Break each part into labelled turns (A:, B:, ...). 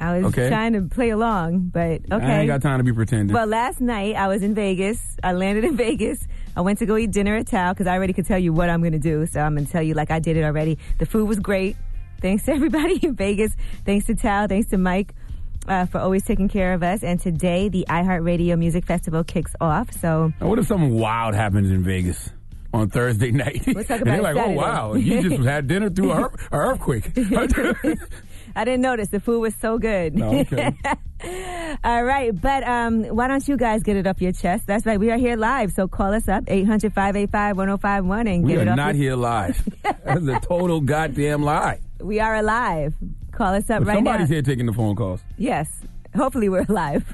A: I was
B: Okay.
A: trying to play along, but okay.
B: I ain't got time to be pretending.
A: Well, last night I was in Vegas. I landed in Vegas. I went to go eat dinner at Tao because I already could tell you what I'm going to do. So I'm going to tell you like I did it already. The food was great. Thanks to everybody in Vegas. Thanks to Tao. Thanks to Mike uh, for always taking care of us. And today the iHeartRadio Music Festival kicks off. So
B: Now, what if something wild happens in Vegas on Thursday night?
A: We'll
B: and they're like,
A: it
B: "Oh wow, you just had dinner through a, earth- a earthquake."
A: I didn't notice the food was so good.
B: No, okay.
A: All right, but um, why don't you guys get it off your chest? That's right, we are here live, so call us up 800-585-1051 and
B: we
A: get
B: are
A: it off.
B: not
A: your-
B: here live. That's a total goddamn lie.
A: We are alive. Call us up
B: But
A: right
B: somebody's
A: now.
B: Somebody's here taking the phone calls.
A: Yes. Hopefully we're alive.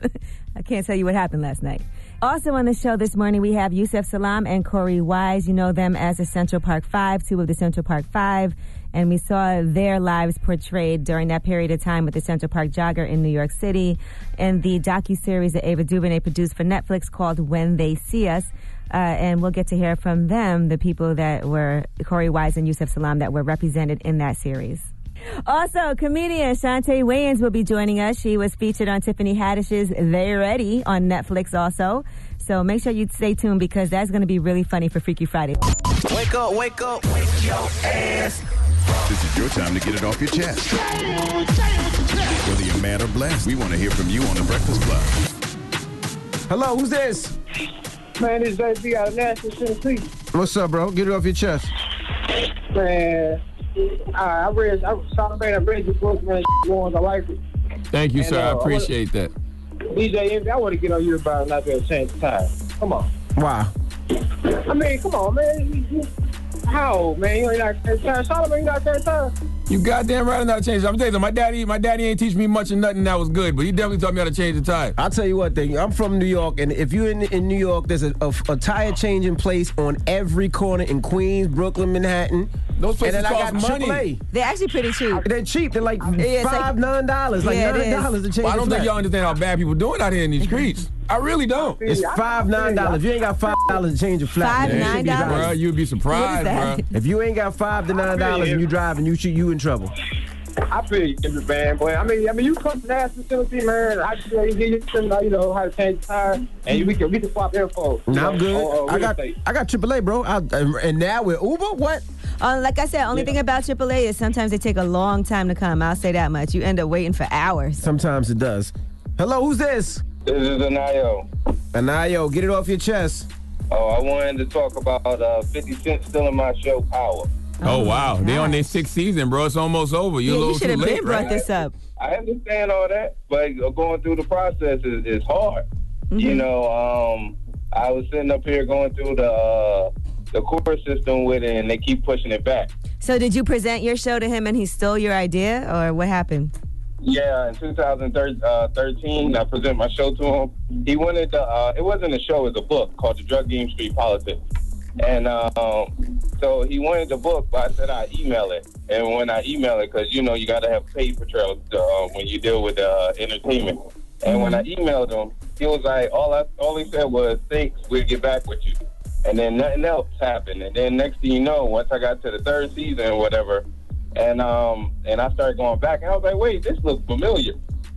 A: I can't tell you what happened last night. Also on the show this morning, we have Yusef Salaam and Corey Wise. You know them as the Central Park Five, two of the Central Park Five. And we saw their lives portrayed during that period of time with the Central Park Jogger in New York City and the docu-series that Ava DuVernay produced for Netflix called When They See Us. Uh, and we'll get to hear from them, the people that were Corey Wise and Yusef Salaam that were represented in that series. Also, comedian Chaunte Wayans will be joining us. She was featured on Tiffany Haddish's They Ready on Netflix also. So make sure you stay tuned because that's going to be really funny for Freaky Friday.
C: Wake up, wake up, wake your ass.
D: This is your time to get it off your chest. Whether you're mad or blessed, we want to hear from you on The Breakfast Club.
E: Hello, who's this?
F: Man, this JB out of Nashville, Tennessee.
E: What's up, bro? Get it off your chest.
F: Man, I, I read, I saw man, I read your book, man. Ones, I like it.
B: Thank you,
F: And,
B: sir. I
F: uh,
B: appreciate that.
F: DJ Envy, I want to get on you about not being change the time. Come on.
E: Wow.
F: I mean, come on, man. How, man? You ain't got the same time. Solomon, you got the same time.
B: You goddamn right I'm not changing. I'm telling you, my daddy, my daddy ain't teach me much of nothing that was good, but he definitely taught me how to change the tire.
E: I'll tell you what, thing. I'm from New York, and if you're in, in New York, there's a, a, a tire changing place on every corner in Queens, Brooklyn, Manhattan.
B: Those places
E: and then I got
B: money.
E: AAA.
A: They're actually pretty cheap.
E: They're cheap. They're like
A: it's like-
E: five, nine dollars. Like
A: Yeah,
E: nine dollars to change.
B: Well, I don't think y'all understand how bad people doing out here in these mm-hmm. streets. I really don't.
E: It's five, nine dollars. You ain't got five dollars to change a flat.
A: Five,
E: man.
A: nine dollars.
B: Bro, you'd be surprised, bro.
E: If you ain't got five to nine dollars and you driving, you should you in trouble.
F: I feel you, every man, boy. I mean, I mean, you come to Nashville, Tennessee, man. I just give you some, you know, how to change the tire, and we can we can swap info. you
E: Now I'm good.
F: on- on
E: I got. I got AAA, bro. I, and now with Uber, what?
A: Uh, like I said, only thing about AAA is sometimes they take a long time to come. I'll say that much. You end up waiting for hours.
E: Sometimes it does. Hello, who's this?
G: This is Anayo.
E: Anayo, get it off your chest.
G: Oh, I wanted to talk about uh, 50 Cent still in my show, Power.
B: Oh, wow. They on their sixth season, bro. It's almost over. You're
A: Yeah,
B: a
A: you should
B: too
A: have
B: late,
A: been brought
B: right?
A: this up.
G: I understand all that, but going through the process is, is hard. You know, um, I was sitting up here going through the uh, the court system with it, and they keep pushing it back.
A: So did you present your show to him and he stole your idea, or what happened?
G: Yeah, in 2013, I present my show to him. He wanted to, uh, it wasn't a show, it was a book called The Drug Game Street Politics. And um, so he wanted the book, but I said I email it. And when I email it, because you know you got to have paper trails uh, when you deal with uh, entertainment. And when I emailed him, he was like, all I, all he said was, "Thanks, we'll get back with you." And then nothing else happened. And then next thing you know, once I got to the third season or whatever, and um, and I started going back, and I was like, "Wait, this looks familiar."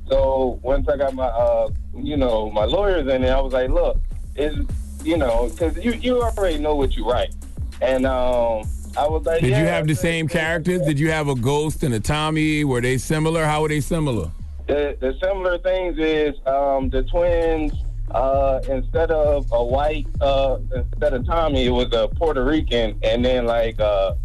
G: So once I got my, uh, you know, my lawyers in there, I was like, "Look, is you know, because you you already know what you write." And um, I was like,
B: Did
G: yeah.
B: you have the same characters? Did you have a Ghost and a Tommy? Were they similar? How were they similar?
G: The, the similar things is um, the twins. Uh, instead of a white, uh, instead of Tommy, it was a Puerto Rican, and then like, uh,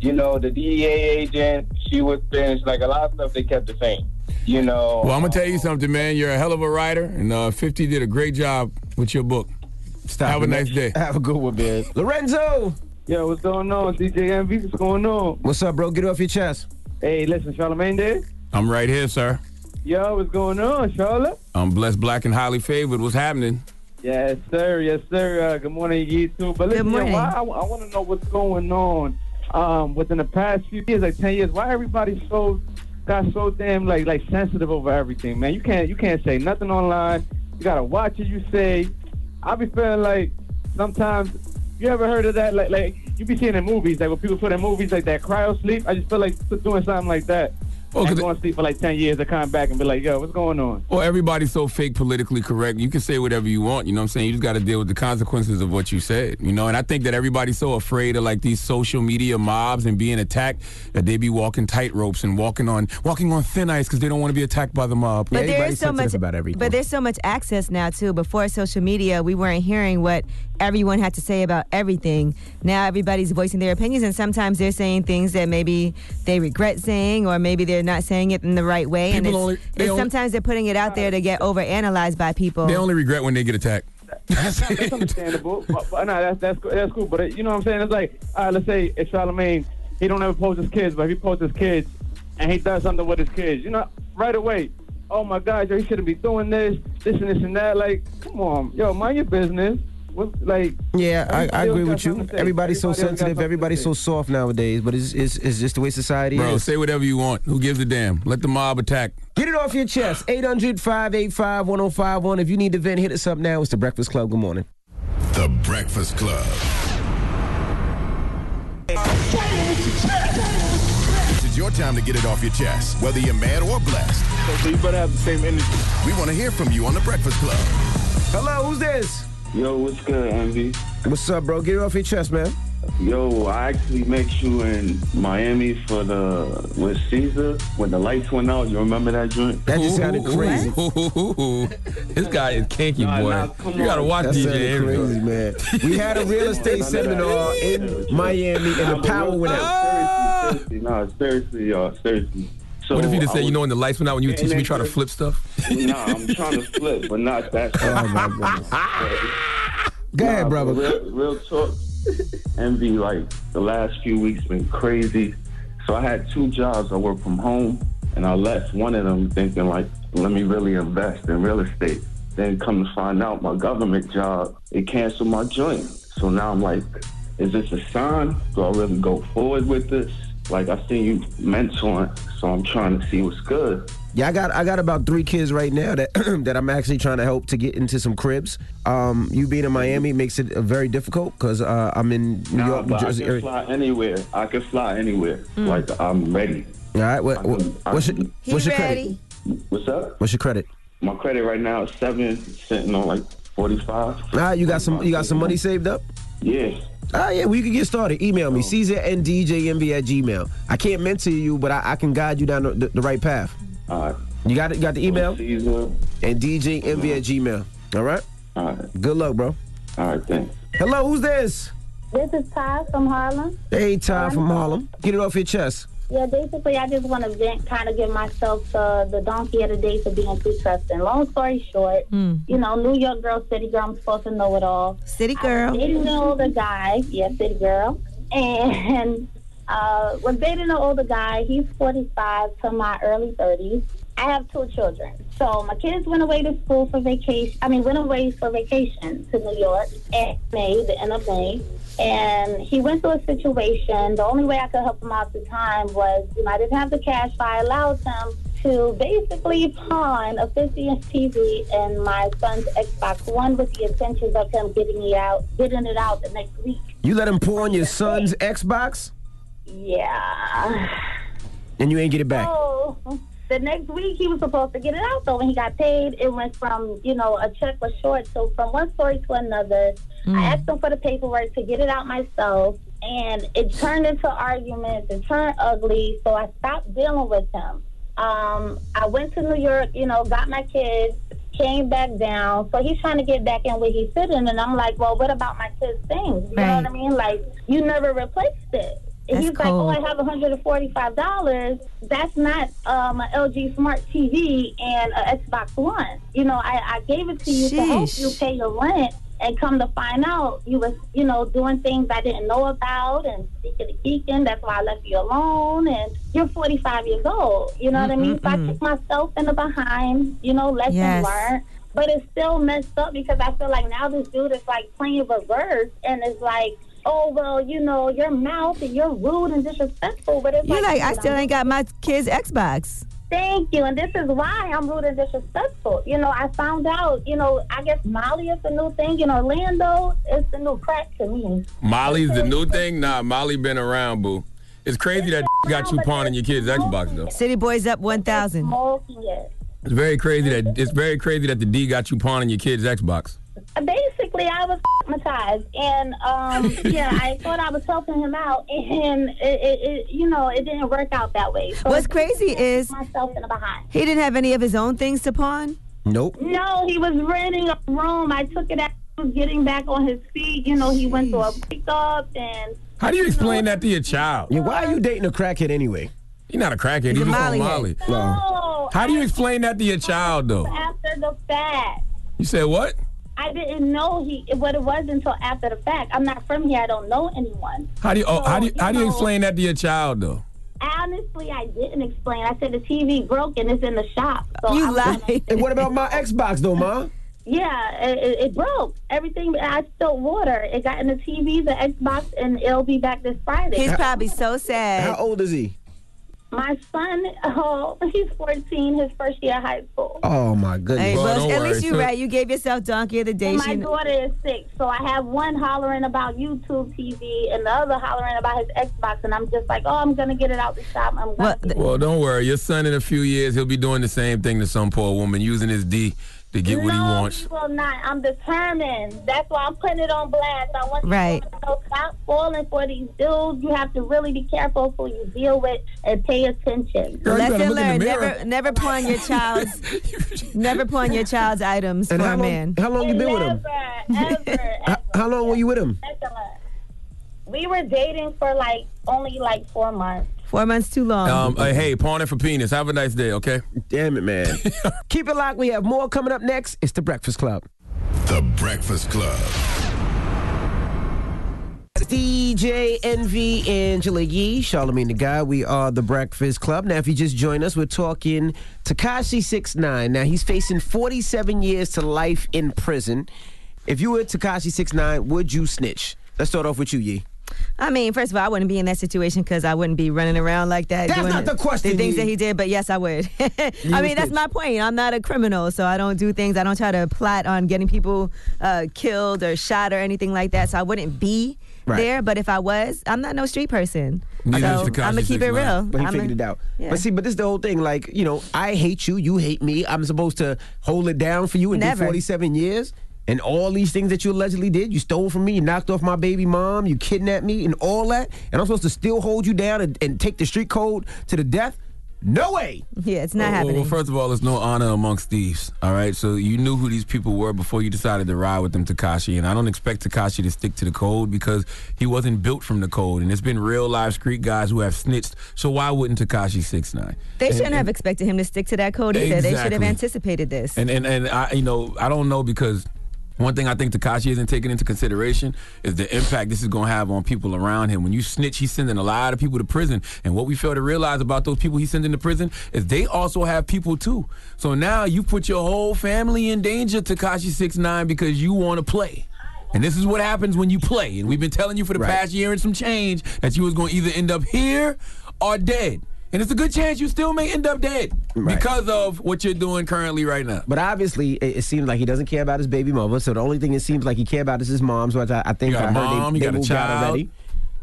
G: you know, the DEA agent, she was Spanish. Like a lot of stuff, they kept the same. You know.
B: Well, I'm gonna tell you something, man. You're a hell of a writer, and uh, 50 did a great job with your book.
E: Stop
B: Have a nice day.
E: Have a good one, man. Lorenzo,
F: Yo, what's going on? DJ Envy, what's going on?
E: what's up, bro? Get it off your chest.
F: Hey, listen, Charlamagne there?
B: I'm right here, sir.
F: Yo, what's going on, Charlotte?
B: I'm blessed, black, and highly favored. What's happening?
F: Yes, sir. Yes, sir. Uh, good morning, you too. But listen,
A: Good morning.
F: yo, why, I, want to know what's going on um, within the past few years, like ten years. Why everybody so got so damn like like sensitive over everything, man? You can't you can't say nothing online. You gotta watch it. You say. I be feeling like sometimes. You ever heard of that? Like like you be seeing in movies, like when people put in movies like that cryo sleep. I just feel like doing something like that.
B: Oh,
F: and
B: 'cause
F: going to sleep for like ten years to come back and be like, yo, what's going on?
B: Well, everybody's so fake politically correct. You can say whatever you want. You know what I'm saying? You just got to deal with the consequences of what you said. You know, and I think that everybody's so afraid of like these social media mobs and being attacked that they be walking tight ropes and walking on walking on thin ice because they don't want to be attacked by the mob.
A: But
E: everybody's
A: there's so much
E: about everything.
A: But there's so much access now too. Before social media, we weren't hearing what everyone had to say about everything. Now everybody's voicing their opinions, and sometimes they're saying things that maybe they regret saying, or maybe they're not saying it in the right way. and it's,
B: only- they
A: it's
B: only-
A: sometimes they're putting it out there to get overanalyzed by people.
B: They only regret when they get attacked.
F: That's understandable. but, but, no, that's that's that's cool. But uh, you know what I'm saying? It's like, all right, let's say it's Charlamagne. He don't ever post his kids, but if he posts his kids and he does something with his kids, you know, right away. Oh my God, yo, he shouldn't be doing this, this and this and that. Like, come on, yo, mind your business. What's like?
E: Yeah, I, I agree with you.
F: something to say.
E: Everybody's so
F: Everybody else got
E: sensitive. Everybody's so soft nowadays. But it's, it's, it's just the way society is?
B: Bro,
E: is.
B: say whatever you want. Who gives a damn? Let the mob attack.
E: Get it off your chest. 800 585 1051. If you need to vent, hit us up now. It's The Breakfast Club. Good morning.
D: The Breakfast Club. This is your time to get it off your chest, whether you're mad or blessed.
F: So you better have the same energy.
D: We want to hear from you on The Breakfast Club.
E: Hello, who's this?
H: Yo, what's good, Envy?
E: What's up, bro? Get it off your chest, man.
H: Yo, I actually met you in Miami for the with Caesar when the lights went out. You remember that joint?
E: That just sounded
B: Ooh,
E: crazy.
B: This guy is kinky,
H: Nah,
B: boy.
H: nah, come
B: you gotta watch
E: That
B: DJ
E: sounded crazy, man. We had a real estate
H: None
E: seminar in Miami, and the power went out.
H: Seriously, seriously, no, seriously, y'all, seriously. So
B: What if you just
H: I
B: say, you know, when the lights went out when you were teaching me try to flip stuff?
H: Nah, I'm trying to flip, but not that.
E: Oh, my goodness. Go ahead,
H: Nah,
E: brother.
H: Real, real talk. Envy, like the last few weeks been crazy. So I had two jobs. I work from home, and I left one of them thinking like, let me really invest in real estate. Then come to find out, my government job it canceled my joint. So now I'm like, is this a sign? Do I really go forward with this? Like I see you mentoring, so I'm trying to see what's good.
E: Yeah, I got I got about three kids right now that that I'm actually trying to help to get into some cribs. Um, you being in Miami makes it uh, very difficult because uh, I'm in New
H: Nah,
E: York, New
H: but I can
E: area.
H: fly anywhere. I can fly anywhere. Like I'm ready.
E: All right, what, what, what's your what's your
A: ready?
E: credit?
H: What's up?
E: What's your credit?
H: My credit right now is seven, sitting on like forty-five.
E: All right, you got some you got some money saved up.
H: Yeah.
E: Ah, yeah, we can get started. Email me, Caesar and DJMV at Gmail. I can't mentor you, but I, I can guide you down the, the, the right path.
H: All right.
E: You got it? You got the email?
H: Caesar.
E: And DJMV at Gmail. All right?
H: All right.
E: Good luck, bro.
H: All right. Thanks.
E: Hello, who's this?
I: This is Ty from Harlem.
E: Hey, Ty from Harlem. Get it off your chest.
I: Yeah, basically, I just want to vent, kind of give myself uh, the donkey of the day for being too trusting. Long story short, you know, New York girl, city girl, I'm supposed to know it all.
A: City
I: I
A: girl.
I: was dating an older guy, yeah, city girl, and uh, was dating an older guy. He's 45 to my early 30s. I have two children. So my kids went away to school for vacation. I mean, went away for vacation to New York in May, the end of May. And he went through a situation. The only way I could help him out at the time was, you know, I didn't have the cash, so I allowed him to basically pawn a 50-inch TV and my son's Xbox One with the intentions of him getting it out, getting it out the next week.
E: You let him on your son's Xbox
I: Yeah.
E: and you ain't get it back.
I: So the next week he was supposed to get it out though. When he got paid, it went from you know a check was short. So from one story to another, I asked him for the paperwork to get it out myself, and it turned into arguments. It turned ugly, so I stopped dealing with him. Um, I went to New York, you know, got my kids, came back down. So he's trying to get back in where he's sitting, and I'm like, well, what about my kids' things? You know what I mean? Like, you never replaced it. And he's like, oh, I
A: cold.
I: have $145. That's not um, an LG Smart TV and an Xbox One. You know, I, I gave it to you to help you pay your rent. And come to find out, you was, you know, doing things I didn't know about and speaking and geeking. That's why I left you alone. And you're 45 years old. You know what I mean? So I took myself in the behind, you know, lesson
A: Yes.
I: learned. But it's still messed up because I feel like now this dude is like playing reverse and it's like, oh, well, you know, your mouth and you're rude and disrespectful. But it's
A: You're like, I still
I: I'm-
A: ain't got my kid's Xbox.
I: Thank you. And this is why I'm rude and disrespectful. You know, I found out, you know, I guess Molly is the new thing in Orlando. It's the new crack to me.
B: Molly's the new thing? Nah, Molly been around, boo. It's crazy that got you pawning your kid's Xbox though.
A: City Boys up 1,000.
I: Smoking it.
B: It's very crazy that it's very crazy that the D got you pawning your kid's Xbox.
I: Basically, I was traumatized, and um, yeah, I thought I was helping him out, and it, it, it, you know, it didn't work out that way. So
A: What's crazy is
I: myself in the behind.
A: he didn't have any of his own things to pawn.
E: Nope.
I: No, he was renting a room. I took it out. He was getting back on his feet. You know, he went to a breakup, and
B: How do you explain that to your child?
E: Yeah, why are you dating a crackhead anyway?
B: He's not a crackhead. He's,
A: He's a
B: just on
A: Molly.
B: Molly.
I: no.
B: How do you explain that to your child though?
I: After the fact.
B: You said what?
I: I didn't know he what it was until after the fact. I'm not from here. I don't know anyone.
B: How do you oh, how do you,
I: So,
B: how do you
I: know,
B: explain that to your child though?
I: Honestly, I didn't explain. I said the TV broke and it's in the shop. So
A: You
I: I
A: lied.
E: And what about my Xbox though, ma?
I: Yeah, it, it, it broke. Everything. I spilled water. It got in the TV, the Xbox, and it'll be back this Friday.
A: He's probably so sad.
E: How old is he?
I: My son, oh, he's 14, his first year of high school.
E: Oh my
A: Hey,
E: goodness.
B: Well,
A: well, at
B: worry.
A: least you're right. You gave yourself donkey of the day.
I: And my
A: She-
I: daughter is six, so I have one hollering about YouTube TV and the other hollering about his Xbox, and I'm just like, oh, I'm gonna get it out the shop. I'm gonna
A: Well.
B: Well, don't worry. Your son in a few years he'll be doing the same thing to some poor woman, using his D to get what he
I: no,
B: wants.
I: he will not. I'm determined. That's why I'm putting it on blast. I want
A: Right.
I: you to know, stop falling for these dudes. You have to really be careful who you deal with and pay attention.
B: Girl,
A: Lesson
B: look in the
A: learned. Never, never pawn your child's, never pawn your child's items
E: And
A: for
E: how
A: a
E: long,
A: man.
E: how long you been with him?
I: Never, ever,
E: How, how long were you with him?
I: We were dating for like only like four months.
A: Four months too long.
B: Um, uh, hey, pawning for penis. Have a nice day, okay?
E: Damn it, man. Keep it locked. We have more coming up next. It's the Breakfast Club.
D: The Breakfast Club.
E: DJ Envy, Angela Yee, Charlamagne the Guy. We are the Breakfast Club. Now, if you just join us, we're talking Tekashi Six Nine. Now, he's facing 47 years to life in prison. If you were Tekashi Six Nine, would you snitch? Let's start off with you, Yee.
A: I mean, first of all, I wouldn't be in that situation because I wouldn't be running around like that.
E: That's not the question,
A: The things
E: you-
A: that he did, but yes, I would. I mean, that's my point. I'm not a criminal, so I don't do things. I don't try to plot on getting people uh, killed or shot or anything like that. So I wouldn't be
E: Right.
A: there. But if I was, I'm not no street person.
B: Neither
A: so I'm gonna keep it
B: 6ix9ine.
A: real.
E: But he
A: I'm
E: figured
A: a-
E: it out.
A: yeah.
E: But see, but this is the whole thing. Like, you know, I hate you, you hate me. I'm supposed to hold it down for you and
A: Never.
E: do 47 years. And all these things that you allegedly did, you stole from me, you knocked off my baby mom, you kidnapped me, and all that. And I'm supposed to still hold you down and, and take the street code to the death? No way.
A: Yeah, it's not
B: well,
A: happening.
B: Well, first of all, there's no honor amongst thieves. All right, so you knew who these people were before you decided to ride with them, Tekashi. And I don't expect Tekashi to stick to the code because he wasn't built from the code. And it's been real live street guys who have snitched. So why wouldn't Tekashi six nine?
A: they shouldn't have expected him to stick to that code either. They should have anticipated this.
B: And and and I, you know, I don't know because. One thing I think Tekashi isn't taking into consideration is the impact this is going to have on people around him. When you snitch, he's sending a lot of people to prison. And what we fail to realize about those people he's sending to prison is they also have people too. So now you put your whole family in danger, Tekashi Six Nine, because you want to play. And this is what happens when you play. And we've been telling you for the
E: Right.
B: past year and some change that you was going to either end up here or dead. And it's a good chance you still may end up dead
E: Right.
B: because of what you're doing currently right now.
E: But obviously, it, it seems like he doesn't care about his baby mother. So the only thing it seems like he care about is his mom's, which I, I think
B: You got
E: I
B: a
E: heard
B: mom,
E: they,
B: you
E: they
B: got a
E: moved out
B: child.
E: already.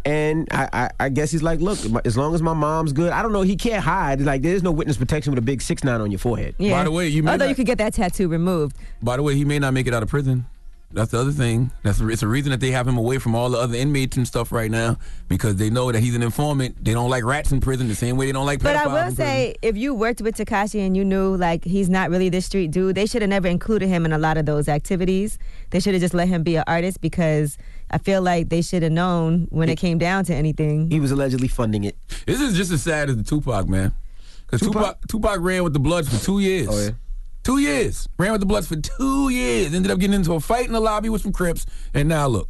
E: And I, I, I guess he's like, look, as long as my mom's good, I don't know. He can't hide. Like there's no witness protection with a big six nine on your forehead.
A: yeah.
B: By the way, you may
A: although
B: not-
A: you could get that tattoo removed.
B: By the way, he may not make it out of prison. That's the other thing. That's it's a reason that they have him away from all the other inmates and stuff right now because they know that he's an informant. They don't like rats in prison the same way they don't like.
A: But I will
B: in prison.
A: say, if you worked with Tekashi and you knew like he's not really this street dude, they should have never included him in a lot of those activities. They should have just let him be an artist because I feel like they should have known when it came down to anything.
E: He was allegedly funding it.
B: This is just as sad as the Tupac man, because Tupac? Tupac ran with the Bloods for two years.
E: Oh, yeah.
B: Two years ran with the Bloods for two years. Ended up getting into a fight in the lobby with some Crips, and now look.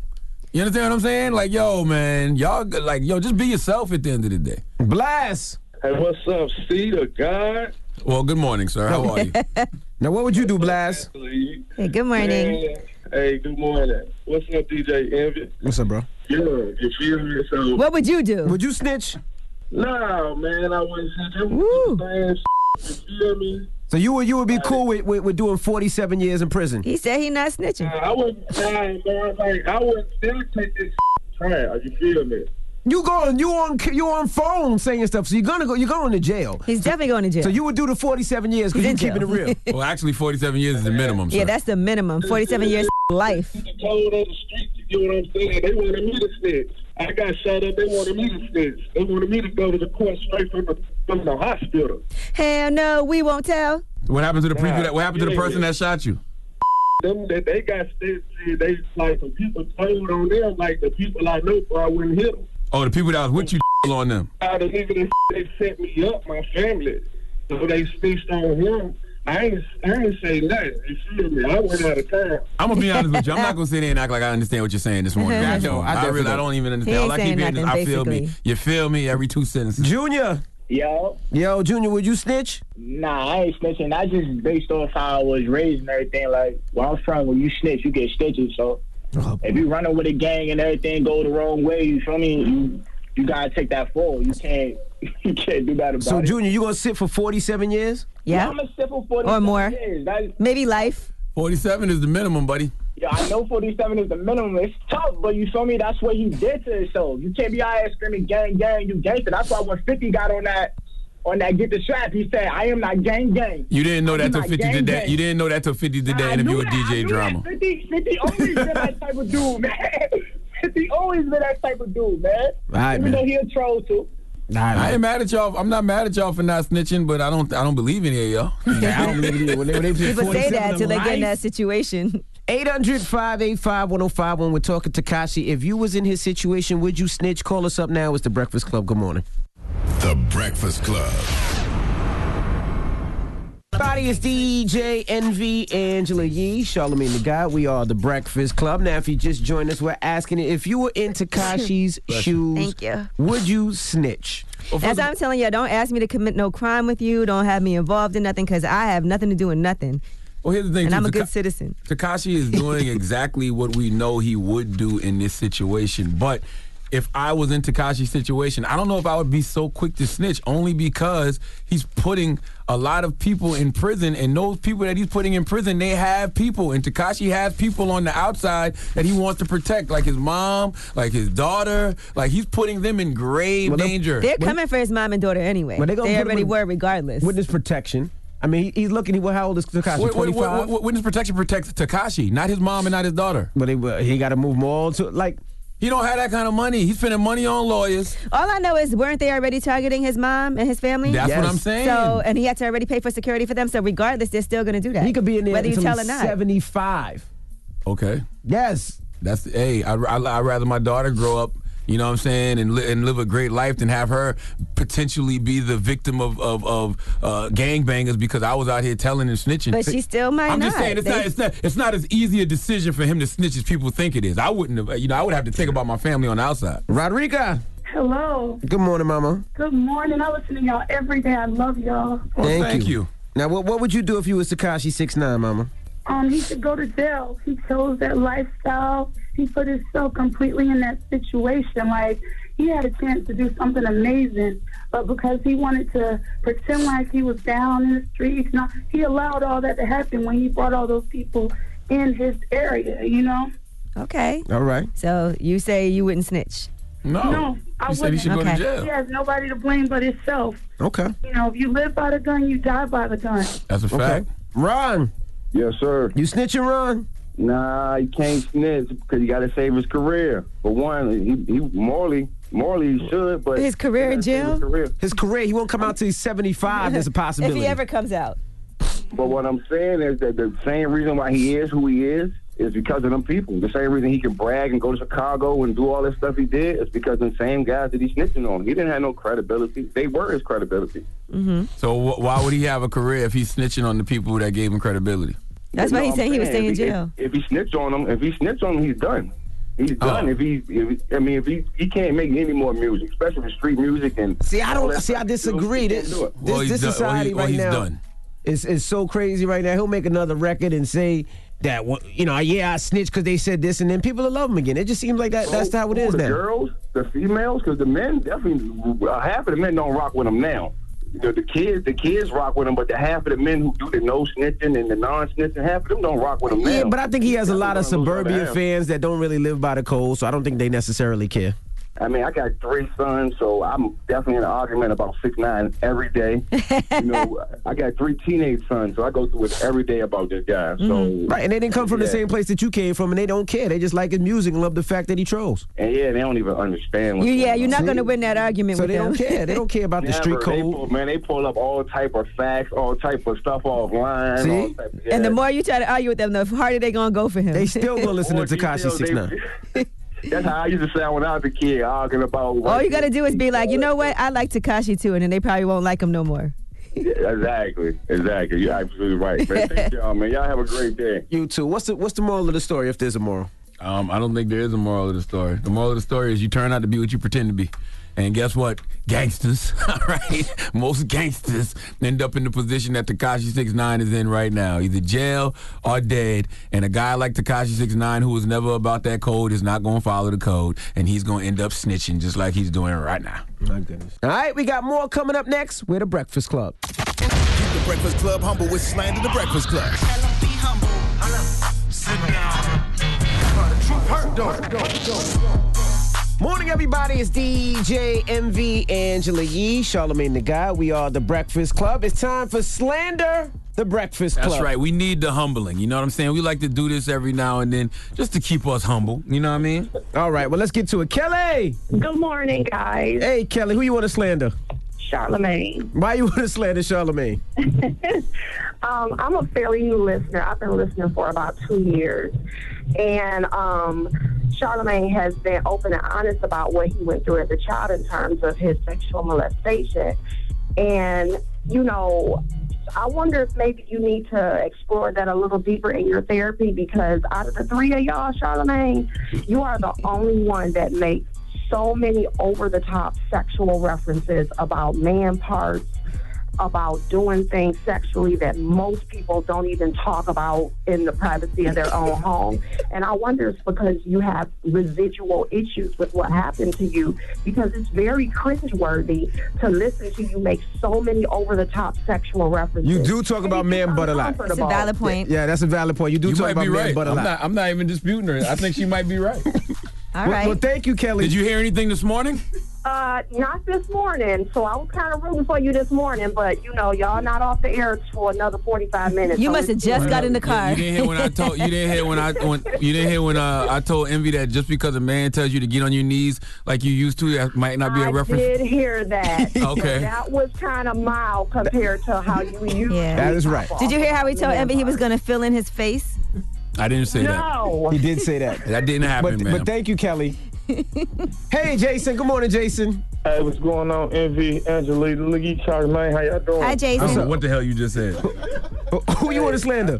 B: You understand what I'm saying? Like, yo, man, y'all, like, yo, just be yourself at the end of the day.
E: Blast.
J: Hey, what's up, C the God?
B: Well, good morning, sir. How are you?
E: Now, what would you do, Blast?
A: Hey, good morning.
J: Man, hey, good morning. What's up, DJ Envy?
E: What's up, bro?
J: Yeah, you feel me? So,
A: What would you do?
E: Would you snitch?
J: nah, man, I wouldn't say that.
A: Woo.
J: You feel me?
E: So you would you would be cool with, with, with doing 47 years in prison?
A: He said he not snitching.
J: Nah, I wouldn't, nah, man, like, I wouldn't still take this trial. You feel me?
E: You going you on you on phone saying stuff, so you're gonna go you're going to jail.
A: He's definitely going to jail.
E: So you would do the 47 years because you're
A: in
E: keeping it real.
B: well, actually, 47 years is the minimum.
A: yeah, that's the minimum. 47 years life.
J: You told on the street, you know what I'm saying? They wanted me to snitch. I got shot up, they wanted me to snitch. They wanted me to go to the court straight from the, from the hospital.
A: Hell no, we won't tell.
B: What happened to the
J: Nah,
B: previous? What happened to the person
J: yeah.
B: that shot you?
J: them that they got stitched, see, they like the people told on them, like the people I know, so I wouldn't hit them.
B: Oh, the people that was with you on them.
J: Out of even if they set me up, my family, so they snitched on him. I ain't, I ain't say nothing. You feel me? I went out of town.
B: I'm gonna be honest with you. I'm not gonna sit there and act like I understand what you're saying this morning. I don't.
E: I
B: I, really, I
E: don't.
B: don't even
A: He
B: understand.
A: ain't
B: All I keep hearing is,
A: nothing,
B: I feel me. You feel me? Every two sentences.
E: Junior,
K: Yo,
E: yo, Junior, would you snitch?
K: nah, I ain't snitching. That's just based off how I was raised and everything. Like, where I'm from, when you snitch, you get stitches. So,
E: Oh,
K: if you running with a gang and everything go the wrong way, you feel me? You, you gotta take that fall. You can't, you can't do that about
E: So
K: it.
E: Junior, you gonna sit for 47 years?
A: Yeah.
K: I'm a simple 40
A: Or more.
K: Years. That,
A: Maybe life.
B: 47 is the minimum, buddy.
K: yeah, I know 47 is the minimum. It's tough, but you feel me? That's what he did to himself. You can't be out here screaming gang, gang, you gangster. That's why when 50 got on that, on that get the strap, he said, I am not gang, gang.
B: You didn't know that
K: I'm
B: till 50
K: gang,
B: did that.
K: gang.
B: You didn't know that till 50 did that
K: I
B: interview with
K: that. I
B: DJ
K: knew
B: Drama.
K: That. 50, 50 always been that type of dude, man. 50 always been that type of dude, man.
E: Right,
K: Even
E: man.
K: though he a troll too.
B: I ain't mad at y'all. I'm not mad at y'all for not snitching, but I don't. I don't believe any of y'all.
E: I don't believe it. When they, when they
A: People say that
E: of
A: till they get in that situation.
E: 800 585 1051. We're talking to Kashi. If you was in his situation, would you snitch? Call us up now. It's the Breakfast Club. Good morning.
D: The Breakfast Club.
E: Everybody, it's DJ Envy Angela Yee, Charlamagne the Guy. We are the Breakfast Club. Now, if you just joined us, we're asking you, if you were in Tekashi's shoes,
A: Thank you.
E: would you snitch?
A: That's why I'm telling you, don't ask me to commit no crime with you. Don't have me involved in nothing because I have nothing to do with nothing.
B: Well, here's the thing.
A: And
B: too.
A: I'm a good citizen.
B: Tekashi is doing exactly what we know he would do in this situation. But if I was in Tekashi's situation, I don't know if I would be so quick to snitch, only because he's putting a lot of people in prison, and those people that he's putting in prison, they have people, and Tekashi has people on the outside that he wants to protect, like his mom, like his daughter, like he's putting them in grave
E: Well, they-
B: danger.
A: They're coming for his mom and daughter anyway.
E: But they
A: they already
E: in-
A: were regardless.
E: Witness protection. I mean, he, he's looking. What? How old is Tekashi?
B: What- what-
E: 25.
B: what- what- Witness protection protects Tekashi, not his mom and not his daughter.
E: But he, he got to move more to like.
B: He don't have that kind of money. He's spending money on lawyers.
A: All I know is, weren't they already targeting his mom and his family?
B: That's what I'm saying.
A: So, and he had to already pay for security for them. So, regardless, they're still going to do that.
E: He could be in there
A: whether you
E: until
A: tell or not.
E: 75.
B: Okay.
E: Yes.
B: That's hey. I I I'd rather my daughter grow up. You know what I'm saying, and, li- and live a great life than have her potentially be the victim of of, of uh, gangbangers because I was out here telling and snitching.
A: But she still might
B: I'm just saying it's
A: They-
B: not it's not it's not as easy a decision for him to snitch as people think it is. I wouldn't have. You know, I would have to think about my family on the outside.
E: Rodriga.
L: Hello.
E: Good morning, Mama.
L: Good morning. I listen to y'all every day. I love y'all.
E: thank, you. Now, what what would you do if you was Tekashi six nine, Mama?
L: Um, he should go to jail. He chose that lifestyle. He put himself completely in that situation. Like he had a chance to do something amazing, but because he wanted to pretend like he was down in the streets, no, he allowed all that to happen when he brought all those people in his area. You know.
A: Okay.
E: All right.
A: So, you say you wouldn't snitch?
L: No, No, I
B: He said he
L: wouldn't.
B: should go to
A: Okay.
B: jail.
L: He has nobody to blame but himself.
E: Okay.
L: You know, if you live by the gun, you die by the gun.
B: That's a fact.
E: Ron.
J: Yes, sir.
E: You snitch and Ron?
G: Nah, he can't snitch because he got to save his career. For one, he, he morally, morally he should, but
A: His career in jail?
G: His career.
E: His career, he won't come out till he's 75. There's a possibility If
A: he ever comes out.
G: But what I'm saying is that the same reason why he is who he is is because of them people. The same reason he can brag and go to Chicago and do all this stuff he did is because the same guys that he's snitching on. He didn't have no credibility. They were his credibility.
A: Mm-hmm.
B: So wh- why would he have a career if he's snitching on the people that gave him credibility?
A: That's why
G: No,
A: he's
G: I'm
A: saying he was staying in
G: if-
A: jail.
G: If, if he snitch on him, if he snitch on him, he's done. He's done. If he, if he, I mean, if he, he can't make any more music, especially street music and.
E: See, I don't see. I disagree.
G: He
E: This,
G: can't do it.
E: this, this society right now is is so crazy right now. He'll make another record and say that you know, yeah, I snitched because they said this, and then people will love him again. It just seems like that. That's how it
G: Who,
E: is
G: the
E: now.
G: girls, the females, because the men definitely uh, half of the men don't rock with him now. The, the kids, the kids rock with him, but the half of the men who do the no snitching and the non snitching, half of them don't rock with him now.
E: Yeah, but I think he has a lot of suburbia fans that don't really live by the code, so I don't think they necessarily care.
G: I mean, I got three sons, so I'm definitely in an argument about six nine every day. you know, I got three teenage sons, so I go through it every day about this guy. So
E: Mhm. right, and they didn't come from the same place that you came from, and they don't care. They just like his music and love the fact that he trolls.
G: And yeah, they don't even understand.
A: You, yeah, you're not going to win that argument
E: So they
A: them.
E: don't care. They don't care about the street
G: Never. They
E: code.
G: pull, man, they pull up all type of facts, all type of stuff offline.
E: See?
G: Of,
A: And the more you try to argue with them, the harder they going to go for him.
E: They still gonna listen to
G: Tekashi
E: Six Nine.
G: That's how I used to sound when I was a kid, arguing about.
A: All you got to do is be like, you know what? I like Tekashi too, and then they probably won't like him no more.
G: Yeah, exactly, exactly. You're absolutely right, man. Thank y'all, man. Y'all have a great day.
E: You too. What's the What's the moral of the story? If there's a moral,
B: Um, I don't think there is a moral of the story. The moral of the story is you turn out to be what you pretend to be. And guess what? Gangsters, right? Most gangsters end up in the position that Tekashi 69 is in right now. Either jail or dead. And a guy like Tekashi 69 who was never about that code is not going to follow the code. And he's going to end up snitching just like he's doing right now.
E: My goodness. All right, we got more coming up next. We're the Breakfast Club.
D: Keep the Breakfast Club humble with Slander the Breakfast Club.
E: Morning, everybody. It's DJ Envy Angela Yee, Charlamagne the Guy. We are the Breakfast Club. It's time for Slander the Breakfast Club.
B: That's right. We need the humbling. You know what I'm saying? We like to do this every now and then just to keep us humble. You know what I mean?
E: All right, well, let's get to it. Kelly!
M: Good morning, guys.
E: Hey, Kelly, who you want to slander?
M: Charlamagne.
E: Why you want to slander Charlemagne?
M: Um, I'm a fairly new listener. I've been listening for about two years. And um, Charlamagne has been open and honest about what he went through as a child in terms of his sexual molestation. And, you know, I wonder if maybe you need to explore that a little deeper in your therapy because out of the three of y'all, Charlamagne, you are the only one that makes so many over the top sexual references about man parts, about doing things sexually that most people don't even talk about in the privacy of their own home. And I wonder if it's because you have residual issues with what happened to you, because it's very cringeworthy to listen to you make so many over the top sexual references.
E: You do talk about man butt a lot.
M: That's a valid
A: point.
E: Yeah, that's a valid point. You do
B: You
E: talk about
B: be
E: man
B: right.
E: butt a
B: I'm
E: lot.
B: not, I'm not even disputing her. I think she might be right.
A: All
E: well,
A: right.
E: well, thank you, Kelly.
B: Did you hear anything this morning?
M: Uh, not this morning. So I was kind of rooting for you this morning, but you know, y'all not off the air for another forty-five minutes.
A: You
M: so
A: must have just got in the car.
B: you didn't hear when I told you didn't hear when I when you didn't hear when uh, I told Envy that just because a man tells you to get on your knees like you used to, that might not be a
M: I
B: reference.
M: I did hear that.
B: Okay.
M: That was kind of mild compared to how you used.
A: Yeah.
E: That is right.
A: Did you hear how he told Envy he was going to fill in his face?
B: I didn't say that.
M: No.
E: He did say that.
B: That didn't happen,
E: But,
B: man.
E: but thank you, Kelly. hey, Jason. Good morning, Jason.
J: Hey, what's going on, Envy, Angelina, Lee, Charlamagne? How y'all doing?
A: Hi,
B: I
A: Jason.
B: don't know what the hell you just said.
E: Who you want to slander?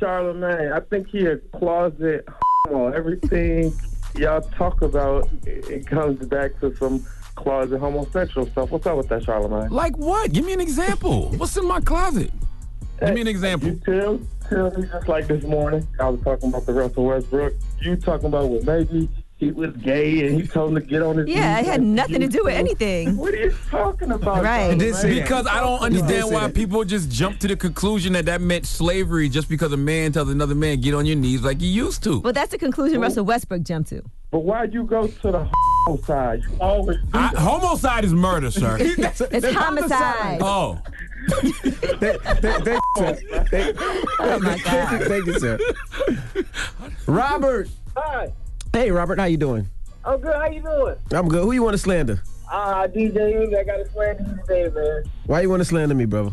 J: Charlamagne, I think he a closet homo. Everything y'all talk about, it it comes back to some closet homosexual stuff. What's up with that, Charlamagne?
B: Like what? Give me an example. What's in my closet? Give me an example.
J: You tell, tell me just like this morning, I was talking about the Russell Westbrook. You talking about what maybe he was gay and he told him to get on his knees.
A: Yeah, it had nothing to do with anything.
J: What are you talking about?
A: Right.
E: He did.
B: Because I don't understand why people just jump to the conclusion that that meant slavery just because a man tells another man get on your knees like you used to.
A: Well, that's the conclusion Russell Westbrook jumped to.
J: But why'd you go to the homicide? You always do
B: I, homicide is murder, sir.
A: It's homicide.
B: oh,
E: Sir. Thank-
A: Oh my God.
E: Thank you, sir. Robert.
N: Hi,
E: Hey, Robert, how you doing?
N: I'm good. How you doing?
E: I'm good. Who you want to slander?
N: Ah, DJ Envy, I got a slander you today, man.
E: Why you want to slander me, brother?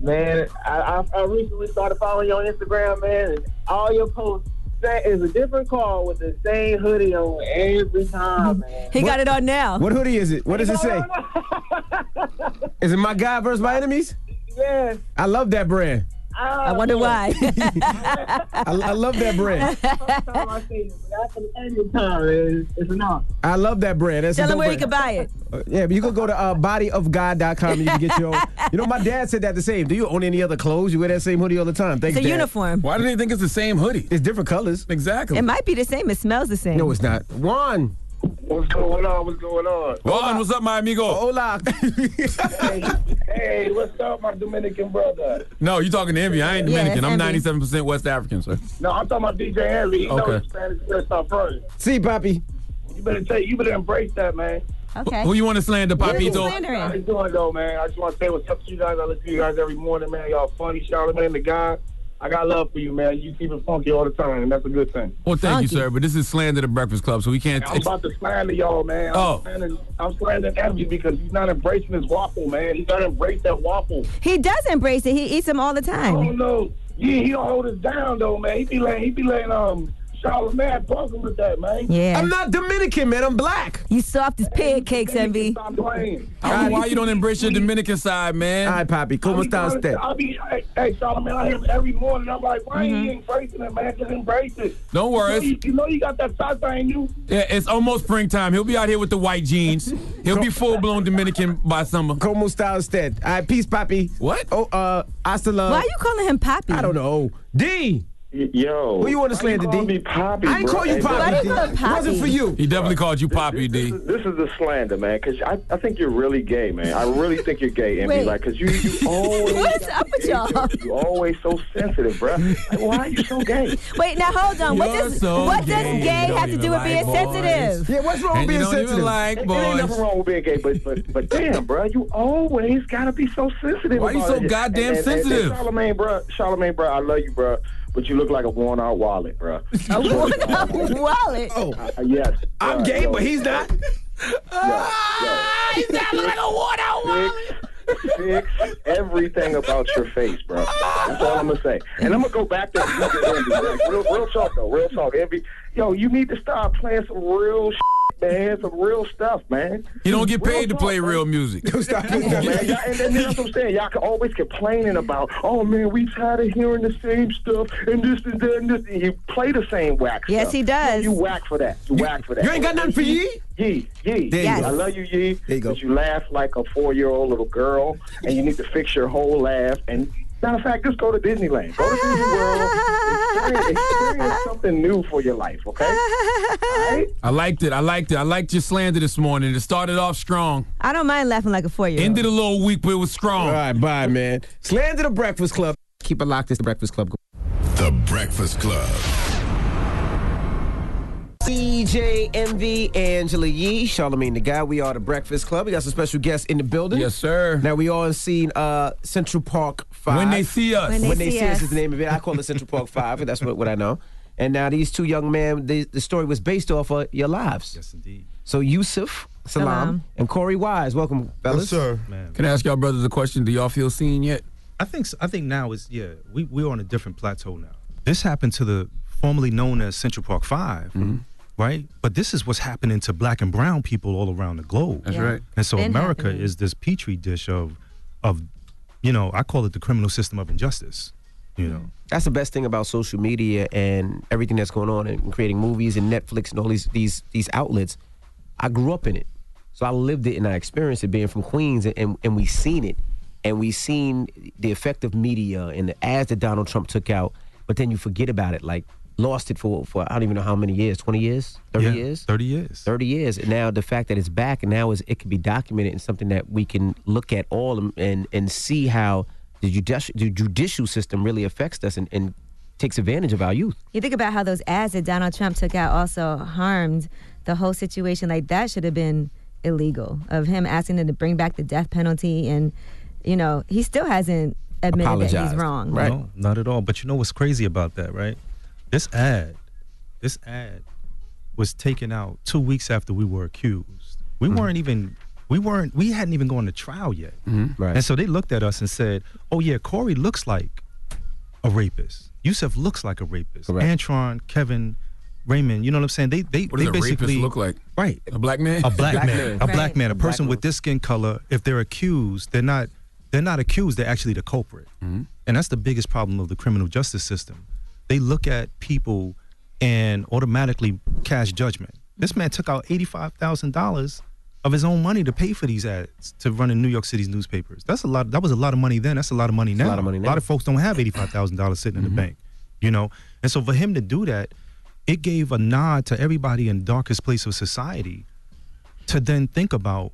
N: Man, I, I, I recently started following you on Instagram, man, and all your posts that is a different car with the same hoodie on every time, man.
A: He got it on now.
E: What hoodie is it? What does it say? Is it my guy versus my enemies?
N: Yes.
E: I love that brand.
A: I wonder why.
E: I, I love that brand.
N: Sometimes I say it, but after the end of time, it's, it's enough.
E: I love that brand. That's
A: Tell him where he
E: brand.
A: can buy it.
E: Uh, Yeah, but you can go to uh, bodyofgod.com and you can get your own. You know, my dad said that the same. Do you own any other clothes? You wear that same hoodie all the time. Thanks,
A: It's a
E: Dad.
A: uniform.
B: Why do they think it's the same hoodie?
E: It's different colors.
B: Exactly.
A: It might be the same. It smells the same.
E: No, it's not. Juan.
J: What's going on? What's going on?
B: Juan, what's up, my amigo?
E: Hola.
J: hey, hey, what's up, my Dominican brother?
B: No, you talking to Envy. I ain't
A: Yeah,
B: Dominican.
A: it's
B: I'm
A: Envy.
B: 97% West African, sir.
J: No, I'm talking about DJ Envy. You know
B: Okay.
J: Spanish good stuff first.
E: See, Poppy.
J: You better take. You better embrace that, man.
A: Okay.
B: Who you want to slander,
A: What is he
B: Papito?
A: slandering?
J: How you doing, though, man? I just want to say what's up to you guys. I listen to you guys every morning, man. Y'all funny, Shout out, Charlamagne the guy. I got love for you, man. You keep it funky all the time, and that's a good thing.
B: Well, thank
A: Funky.
B: you, sir. But this is slander the Breakfast Club, so we can't.
J: I'm about to slander y'all, man. I'm
B: Oh.
J: slandering, I'm slandering Envy because he's not embracing his waffle, man. He's got to embrace that waffle.
A: He does embrace it. He eats them all the time.
J: Oh
A: time.
J: no, yeah, he don't hold us down though, man. He be letting, he be letting um Charlamagne buzzing with that, man.
A: Yeah.
E: I'm not Dominican, man. I'm black.
A: You soft as pancakes, Envy.
J: Stop playing.
B: I don't know why you don't embrace your Dominican side, man.
E: All right, Poppy. ¿Cómo
J: I'll be
E: está usted?
J: I'll be, hey, hey Charlamagne, I hear him every morning. I'm like, why
A: Mm-hmm.
J: ain't he embracing it, man? Just embrace it.
B: Don't worry.
J: You know you, you, know you got that salsa in you.
B: Yeah, it's almost springtime. He'll be out here with the white jeans. He'll be full blown Dominican by summer.
E: ¿Cómo está usted? All right, peace, Poppy.
B: What?
E: Oh, uh, hasta la.
A: Why are you calling him Poppy?
E: I don't know. D.
G: Yo.
E: Who you want to slander,
G: Call
E: D?
G: me Poppy,
E: I ain't
G: bro.
E: call you
G: Hey,
E: Poppy.
A: Why
E: D.
A: do call him
E: It wasn't for you.
B: He definitely called you Poppy,
G: This,
B: D.
G: is, this is the slander, man. Because I, I think you're really gay, man. I really think you're gay, and
A: Wait.
G: be like, because you, you always.
A: What's up with y'all?
G: You always so sensitive, bro. Like, why are you so gay?
A: Wait, now hold on. What
B: You're
A: does
B: so
A: what
B: gay.
A: does gay have to
B: even
A: do with
B: like
A: being
B: boys.
A: sensitive?
E: Yeah, what's wrong
B: And
E: with
B: you
E: being
B: don't even
E: sensitive?
B: like
G: It ain't nothing wrong with being gay, but but but damn, bro, you always gotta be so sensitive.
B: Why you so goddamn sensitive?
G: Charlemagne, Charlamagne, bro, Charlamagne, bro, I love you, bro, but you look like a worn-out wallet, bro.
A: A worn-out wallet.
E: Oh,
G: Uh, yes,
E: I'm
G: bruh,
E: gay,
G: yo,
E: but he's not.
G: He's not like a worn-out wallet. Fix everything about your face, bro. That's all I'm gonna say. And I'm gonna go back to DJ real, real talk though, real talk. Envy, yo, you need to start playing some real shit, man, some real stuff, man.
B: He don't get
G: Real
B: paid to
G: talk,
B: play
G: man.
B: real music.
E: Stop
G: Come on, man. Y'all, and then that's what I'm saying. Y'all can always complaining about, oh man, we tired of hearing the same stuff and this and that and this. And you play the same whack
A: Yes,
G: stuff.
A: he does.
G: You whack for that. You whack for that.
E: You ain't got nothing for Yee?
G: Yee, Yee.
E: There you
A: Yes.
E: go.
G: I love you, Yee.
E: There you go.
G: But you laugh like a four-year-old little girl, and you need to fix your whole laugh. And matter of fact, just go to Disneyland. Go to Disney World. Experience, experience something new for your life, okay? All right?
B: I liked it. I liked it. I liked your slander this morning. It started off strong.
A: I don't mind laughing like a four year old.
B: Ended a little weak, but it was strong.
E: All right, bye, man. Slander the Breakfast Club. Keep it locked. It's the Breakfast Club.
D: The Breakfast Club.
E: DJ Envy, Angela Yee, Charlamagne the Guy. We are the Breakfast Club. We got some special guests in the building.
B: Yes, sir.
E: Now we all seen uh, Central Park Five.
B: When they see us.
A: When
E: When
A: they
E: they,
A: see
E: see us
A: us.
E: is the name of it. I call it Central Park Five, and that's what, what I know. And now these two young men, the, the story was based off of your lives.
O: Yes, indeed.
E: So Yusef Salaam,
A: Salaam.
E: and Corey Wise, welcome, fellas.
O: Yes, sir. Man,
B: Can I ask y'all brothers a question? Do y'all feel seen yet?
O: I think so. I think now is yeah. We we're on a different plateau now. This happened to the formerly known as Central Park 5
B: Mm-hmm.
O: Right? But this is what's happening to black and brown people all around the globe.
B: That's Yeah. right.
O: And so
A: Been
O: America
A: happening.
O: is this petri dish of of you know I call it the criminal system of injustice. You know.
E: That's the best thing about social media and everything that's going on and creating movies and Netflix and all these these these outlets. I grew up in it, so I lived it and I experienced it being from Queens, and, and, and we seen it, and we seen the effect of media and the ads that Donald Trump took out. But then you forget about it, like lost it for for I don't even know how many years, twenty years, thirty
O: Yeah,
E: years,
O: 30 years.
E: 30 years. And now the fact that it's back and now is it can be documented and something that we can look at all and and, and see how the judicial, the judicial system really affects us and, and takes advantage of our youth.
A: You think about how those ads that Donald Trump took out also harmed the whole situation. Like that should have been illegal of him asking them to bring back the death penalty and you know, he still hasn't admitted that he's
O: Apologized.
A: wrong.
O: No, not at all. But you know what's crazy about that, right? This ad, this ad was taken out two weeks after we were accused. We weren't even, we weren't, we hadn't even gone to trial yet.
E: Right.
O: And so they looked at us and said, "Oh yeah, Corey looks like a rapist. Yusef looks like a rapist. Antron, Kevin, Raymond. You know what I'm saying? They they
B: What
O: they
B: does a
O: basically
B: rapist look like?
O: Right.
B: A black man?
O: A black,
B: Black
O: man.
B: man.
O: A black man. A
B: Black
O: person with this skin color. If they're accused, they're not. They're not accused. They're actually the culprit.
B: Mm-hmm.
O: And that's the biggest problem of the criminal justice system. They look at people and automatically cast judgment. This man took out eighty-five thousand dollars of his own money to pay for these ads to run in New York City's newspapers. That's a lot. That was a lot of money then. That's a lot of money now.
E: a lot of money now.
O: A lot of folks don't have eighty-five thousand dollars sitting in the mm-hmm. bank. You know, and so for him to do that, it gave a nod to everybody in darkest place of society to then think about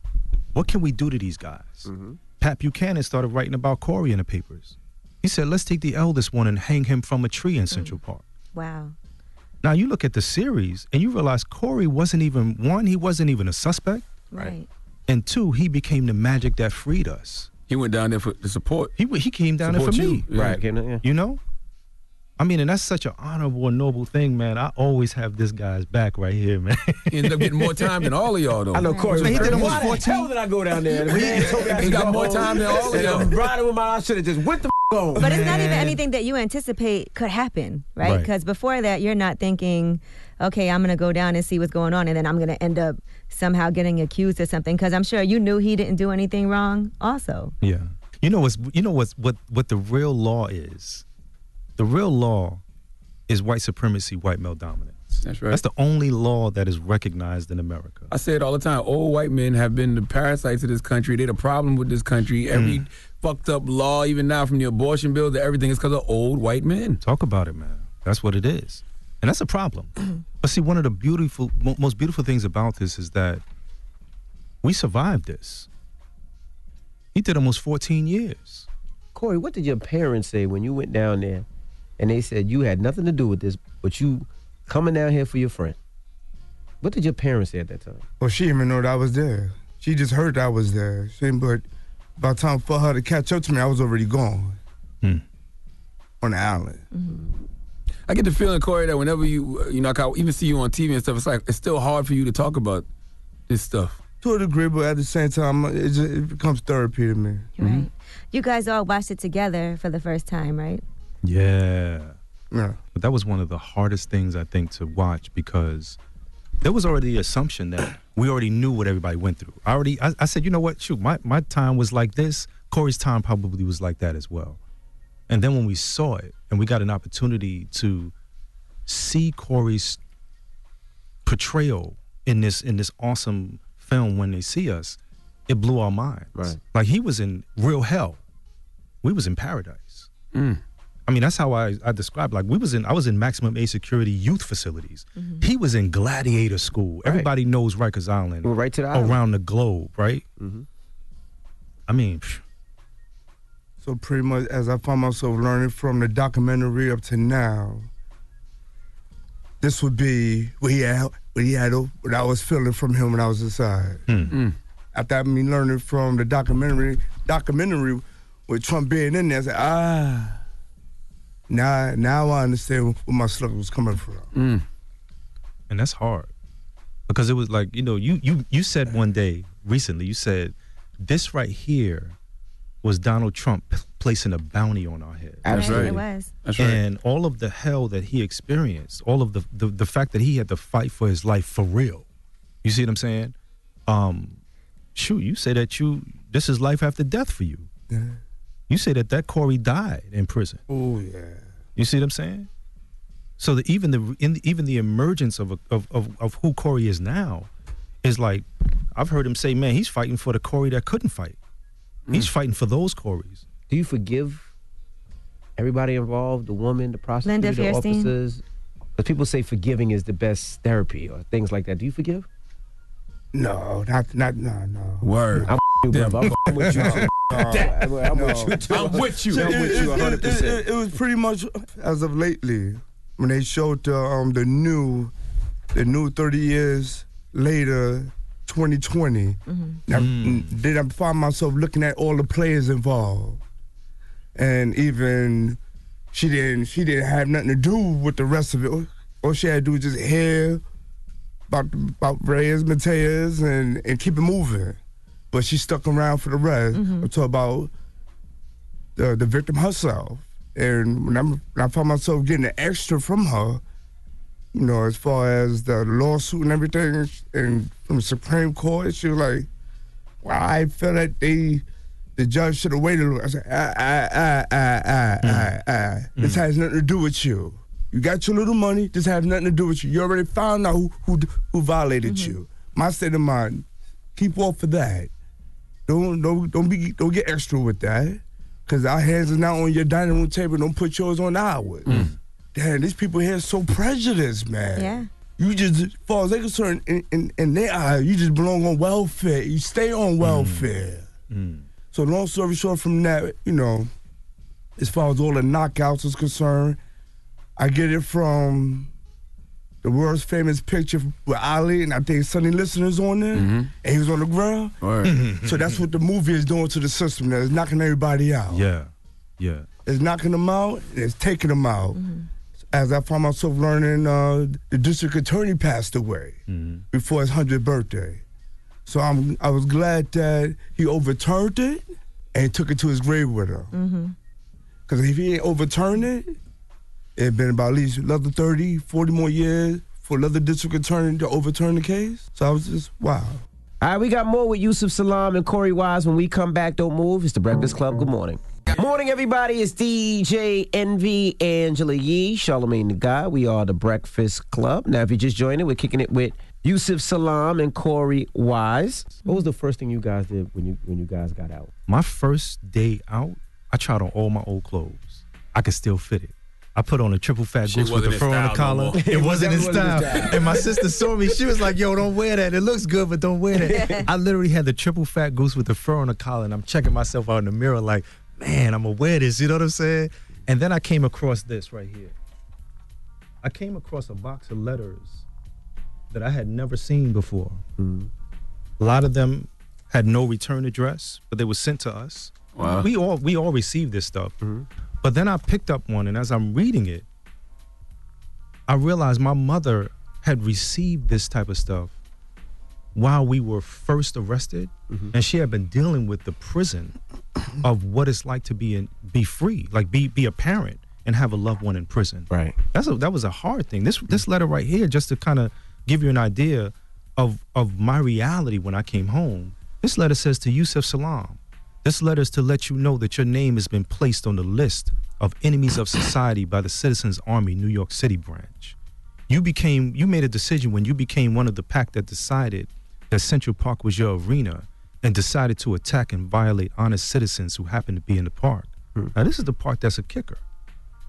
O: what can we do to these guys. Mm-hmm. Pat Buchanan started writing about Corey in the papers. He said, "Let's take the eldest one and hang him from a tree in mm. Central Park."
A: Wow.
O: Now you look at the series and you realize Corey wasn't even one, he wasn't even a suspect,
A: Right.
O: and two, he became the magic that freed us.
B: He went down there for the support.
O: He he came down there for
B: you.
O: me,
B: Yeah. Right, came down, yeah.
O: You know, I mean, and that's such an honorable and noble thing, man. I always have this guy's back right here, man.
B: He ended up getting more time than all of y'all, though.
E: I know Corey.
O: Man, he did almost
E: Why the hell did I go down there? The man told me
B: He
E: could
B: got
E: go
B: more
E: home,
B: time than all of y'all.
E: I'm riding with my. I should have just went the f- on.
A: But it's not even anything that you anticipate could happen, right?
O: Right.
A: Because before that, you're not thinking, okay, I'm going to go down and see what's going on, and then I'm going to end up somehow getting accused of something. Because I'm sure you knew he didn't do anything wrong, also.
O: Yeah. You know what's you know what's what what the real law is? The real law is white supremacy, white male dominance.
B: That's right.
O: That's the only law that is recognized in America.
B: I say it all the time. Old white men have been the parasites of this country. They're the problem with this country. Mm. Every fucked up law, even now from the abortion bill to everything, is because of old white men.
O: Talk about it, man. That's what it is. And that's a problem. but see, one of the beautiful mo- most beautiful things about this is that we survived this. He did almost 14 years.
E: Corey, what did your parents say when you went down there and they said you had nothing to do with this, but you coming down here for your friend? What did your parents say at that time?
P: Well, she didn't even know that I was there. She just heard that I was there. She, but by the time for her to catch up to me, I was already gone hmm. on the island. Mm-hmm.
B: I get the feeling, Corey, that whenever you, uh, you know, like I even see you on TV and stuff, it's like it's still hard for you to talk about this stuff.
P: To a degree, but at the same time, uh, it, just, it becomes therapy to me.
A: Right. You guys all watched it together for the first time, right?
O: Yeah.
P: Yeah.
O: But that was one of the hardest things I think to watch because there was already the assumption that we already knew what everybody went through. I already I, I said, you know what, shoot, my, my time was like this. Corey's time probably was like that as well. And then when we saw it and we got an opportunity to see Corey's portrayal in this in this awesome film when they see us, it blew our minds.
E: Right.
O: Like he was in real hell. We was in paradise. Mm. I mean, that's how I, I describe. Like we was in, I was in maximum A security youth facilities. He was in gladiator school. Everybody knows Rikers Island.
E: Went right to the island.
O: around the globe, right?
E: Mm-hmm.
O: I mean, phew,
P: So pretty much, as I found myself learning from the documentary up to now, this would be what he had, what he had, what I was feeling from him when I was inside. After me learning from the documentary, documentary with Trump being in there, I said, ah, now, now I understand where my struggle was coming from.
O: and that's hard because it was like you know, you you you said one day recently, you said this right here was Donald Trump p- placing a bounty on our head.
B: That's right.
A: It was.
B: That's right.
O: And all of the hell that he experienced, all of the, the the fact that he had to fight for his life for real. You see what I'm saying? Um, shoot, you say that you this is life after death for you.
P: Yeah.
O: You say that that Corey died in prison.
P: Oh yeah.
O: You see what I'm saying? So that even the in, even the emergence of, a, of of of who Corey is now is like I've heard him say, man, he's fighting for the Corey that couldn't fight. Hmm. He's fighting for those Corys.
E: Do you forgive everybody involved, the woman, the prosecutor, the officers? Because people say forgiving is the best therapy or things like that. Do you forgive?
P: No, not not no no.
B: Word.
E: I'm you, brother. I'm with you. Too. I'm I'm
P: No.
E: with you.
B: I'm with you.
E: I'm with you
P: It- it-
E: 100%.
P: It, it, it was pretty much as of lately when they showed the um the new the new 30 years later 2020. Mm-hmm. Now, mm. Then I find myself looking at all the players involved, and even she didn't she didn't have nothing to do with the rest of it. All she had to do was just hear about about Reyes, Matias, and and keep it moving. But she stuck around for the rest.
Q: Mhm.
P: I'm talking about the the victim herself. And when, I'm, when I found myself getting an extra from her, you know, as far as the lawsuit and everything, and from the Supreme Court, she was like, "Well, I feel that they, the judge should have waited." a little." I said, "Ah, ah, ah, ah, ah, ah, ah. This has nothing to do with you. You got your little money. This has nothing to do with you. You already found out who who, who violated you. My state of mind, keep off of that. Don't don't don't be don't get extra with that, because our hands are not on your dining room table. Don't put yours on ours. Mm. Damn, these people here are so prejudiced, man.
A: Yeah.
P: You just, as far as they're concerned, in, in, in their eyes, you just belong on welfare. You stay on mm. welfare. Mm. So long story short, from that, you know, as far as all the knockouts is concerned, I get it from the world's famous picture with Ali, and I think Sonny Liston's on there, and he was on the ground. so that's what the movie is doing to the system. Now it's knocking everybody out.
O: Yeah, yeah.
P: It's knocking them out. and It's taking them out. As I found myself learning, uh, the district attorney passed away before his hundredth birthday. So I'm I was glad that he overturned it and took it to his grave with him.
A: Mm-hmm.
P: Because if he ain't overturned it, it'd been about at least another 30, 40 more years for another district attorney to overturn the case. So I was just, wow.
E: All right, we got more with Yusef Salaam and Corey Wise when we come back. Don't move. It's the Breakfast Club. Good morning. Morning, everybody. It's DJ Envy Angela Yee, Charlamagne Tha God. We are the Breakfast Club. Now, if you're just joining, we're kicking it with Yusef Salaam and Corey Wise. What was the first thing you guys did when you when you guys got out?
O: My first day out, I tried on all my old clothes. I could still fit it. I put on a triple fat goose with
B: wasn't
O: the fur on the
B: style no
O: collar. it wasn't in
B: That wasn't in
O: style.
B: style.
O: And my sister saw me. She was like, "Yo, don't wear that. It looks good, but don't wear that." I literally had the triple fat goose with the fur on the collar, and I'm checking myself out in the mirror, like, "Man, I'm gonna wear this." You know what I'm saying? And then I came across this right here. I came across a box of letters that I had never seen before. Mm-hmm. A lot of them had no return address, but they were sent to us.
B: Wow.
O: We all we all received this stuff. Mm-hmm. But then I picked up one, and as I'm reading it, I realized my mother had received this type of stuff while we were first arrested, mm-hmm. and she had been dealing with the prison of what it's like to be in be free, like be be a parent and have a loved one in prison.
E: Right.
O: That's a that was a hard thing. This this letter right here, just to kind of give you an idea of of my reality when I came home. This letter says to Yusef Salaam. This letter is to let you know that your name has been placed on the list of enemies of society by the Citizens Army New York City branch. You became you made a decision when you became one of the pack that decided that Central Park was your arena and decided to attack and violate honest citizens who happened to be in the park. Hmm. Now this is the part that's a kicker.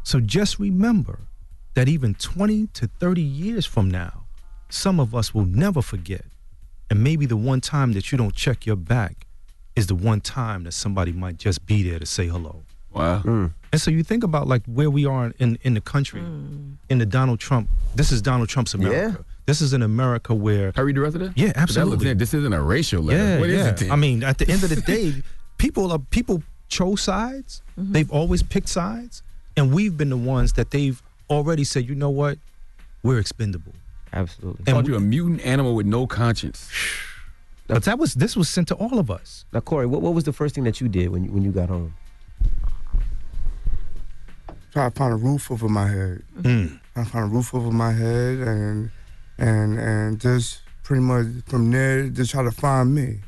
O: So just remember that even 20 to 30 years from now, some of us will never forget. And maybe the one time that you don't check your back is the one time that somebody might just be there to say hello.
B: Wow. Hmm.
O: And so you think about like where we are in, in the country, hmm. in the Donald Trump. This is Donald Trump's America. This is an America where.
B: Can I read the rest of that?
O: Yeah,
B: But that looks
O: absolutely.
B: This isn't a racial letter.
O: Yeah,
B: What is
O: yeah.
B: it then?
O: I mean, at the end of the day, people are people chose sides. Mm-hmm. They've always picked sides, and we've been the ones that they've already said, you know what, we're expendable.
E: Absolutely.
B: And Called you a mutant animal with no conscience.
O: But that was this was sent to all of us.
E: Now, Corey, what, what was the first thing that you did when you, when you got home?
P: try to find a roof over my head.
O: Mm.
P: I find a roof over my head and and and just pretty much from there just try to find me.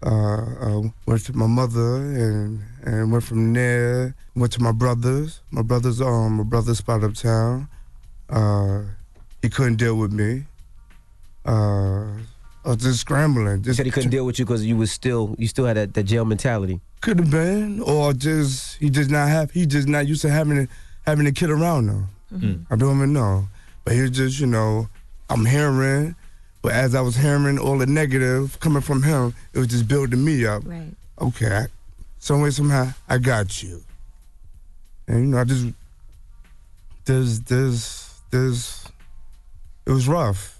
P: Uh, uh, went to my mother and and went from there. Went to my brothers. My brothers um my brother spot uptown. Uh, he couldn't deal with me. Uh, I was just scrambling.
E: You
P: Just
E: said he couldn't deal with you because you was still you still had that, that jail mentality.
P: could have been, or just he just not have he just not used to having a, having a kid around him.
O: Mm.
P: I don't even know, but he was just you know I'm hearing, but as I was hearing all the negative coming from him, it was just building me up.
A: Right.
P: Okay, I, some way somehow I got you, and you know I just there's there's there's it was rough.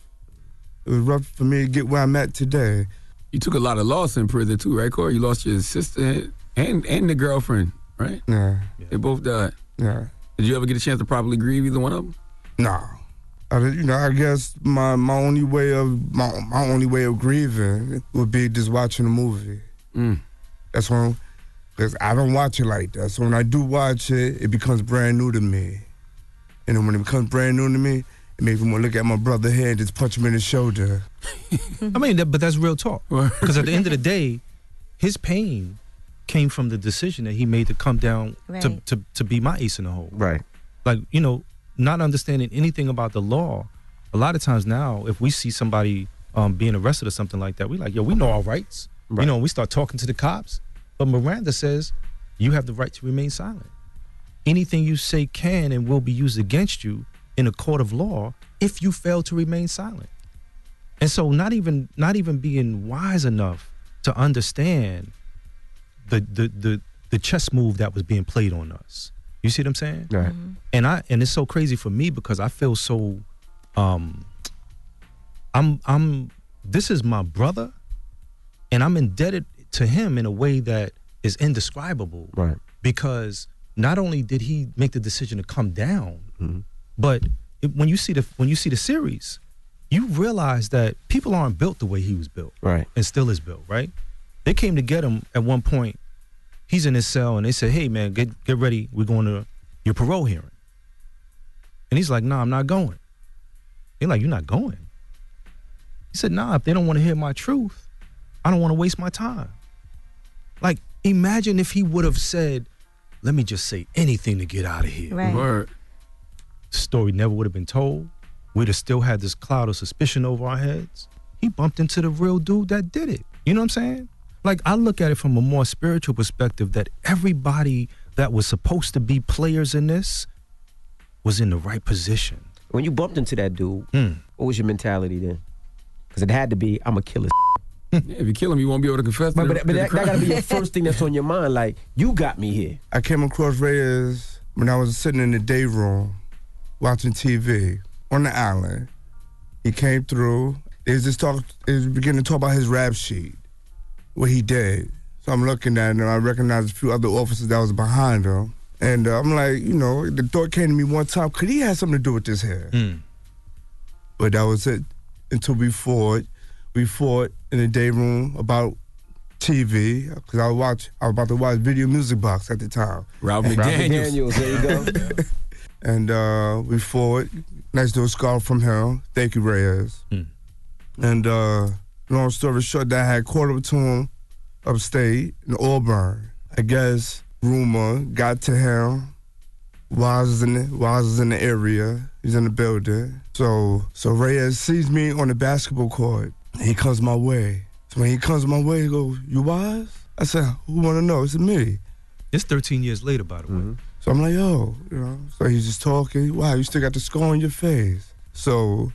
P: It was rough for me to get where I'm at today.
B: You took a lot of loss in prison too, right, Corey? You lost your sister and and the girlfriend, right?
P: Yeah.
B: They both died.
P: Yeah.
B: Did you ever get a chance to properly grieve either one of them?
P: No. I, you know, I guess my, my only way of my, my only way of grieving would be just watching a movie.
B: Mm.
P: That's when, because I don't watch it like that. So when I do watch it, it becomes brand new to me. And then when it becomes brand new to me, it makes me want to look at my brother here and just punch him in the shoulder.
O: I mean, that, but that's real talk. Because at the end of the day, his pain came from the decision that he made to come down to,
E: Right.
O: to, to be my ace in the hole.
E: Right.
O: Like, you know, not understanding anything about the law. A lot of times now, if we see somebody um, being arrested or something like that, we like, yo, we know our rights. Right. You know, we start talking to the cops. But Miranda says you have the right to remain silent. Anything you say can and will be used against you in a court of law if you fail to remain silent. And so not even not even being wise enough to understand the the the, the chess move that was being played on us. You see what I'm saying?
E: Right.
O: And I and it's so crazy for me because I feel so um I'm I'm this is my brother and I'm indebted to him in a way that is indescribable.
E: Right.
O: Because not only did he make the decision to come down,
E: Mm-hmm.
O: But it, when you see the when you see the series, you realize that people aren't built the way he was built,
E: Right.
O: and still is built, right? They came to get him at one point. He's in his cell, and they said, "Hey, man, get get ready. We're going to your parole hearing." And he's like, "No, I'm not going." They're like, "You're not going?" He said, "Nah. If they don't want to hear my truth, I don't want to waste my time." Like, imagine if he would have said, "Let me just say anything to get out of here."
A: Right.
B: Word.
O: Story never would have been told. We'd have still had this cloud of suspicion over our heads. He bumped into the real dude that did it. You know what I'm saying? Like I look at it from a more spiritual perspective that everybody that was supposed to be players in this was in the right position.
E: When you bumped into that dude,
O: Hmm.
E: what was your mentality then? Because it had to be, I'm a killer.
B: Yeah, if you kill him, you won't be able to confess.
E: But,
B: to
E: but,
B: the-
E: but
B: to
E: that, that gotta be
B: crime.
E: your first thing that's on your mind. Like, you got me here.
P: I came across Reyes when I was sitting in the day room watching TV on the island. He came through. They was just talk. They was beginning to talk about his rap sheet, what he did. So I'm looking at him. I recognized a few other officers that was behind him. And uh, I'm like, you know, the thought came to me one time, could he have something to do with this here? But that was it until we fought. We fought in the day room about TV because I was watch. I was about to watch Video Music Box at the time.
B: Ralph
E: Ralph
B: McDaniels.
E: McDaniels, there you go.
P: and uh, we fought. Nice little scar from him. Thank you, Reyes. And uh, long story short, that I had caught up to him upstate in Auburn. I guess rumor got to him. Waz is in the Waz is in the area. He's in the building. So so Reyes sees me on the basketball court. He comes my way. So when he comes my way, he goes, "You Waz?" I said, "Who want to know?" It's me.
O: It's 13 years later, by the way.
P: So I'm like, yo, you know. So he's just talking. Wow, you still got the scar on your face. So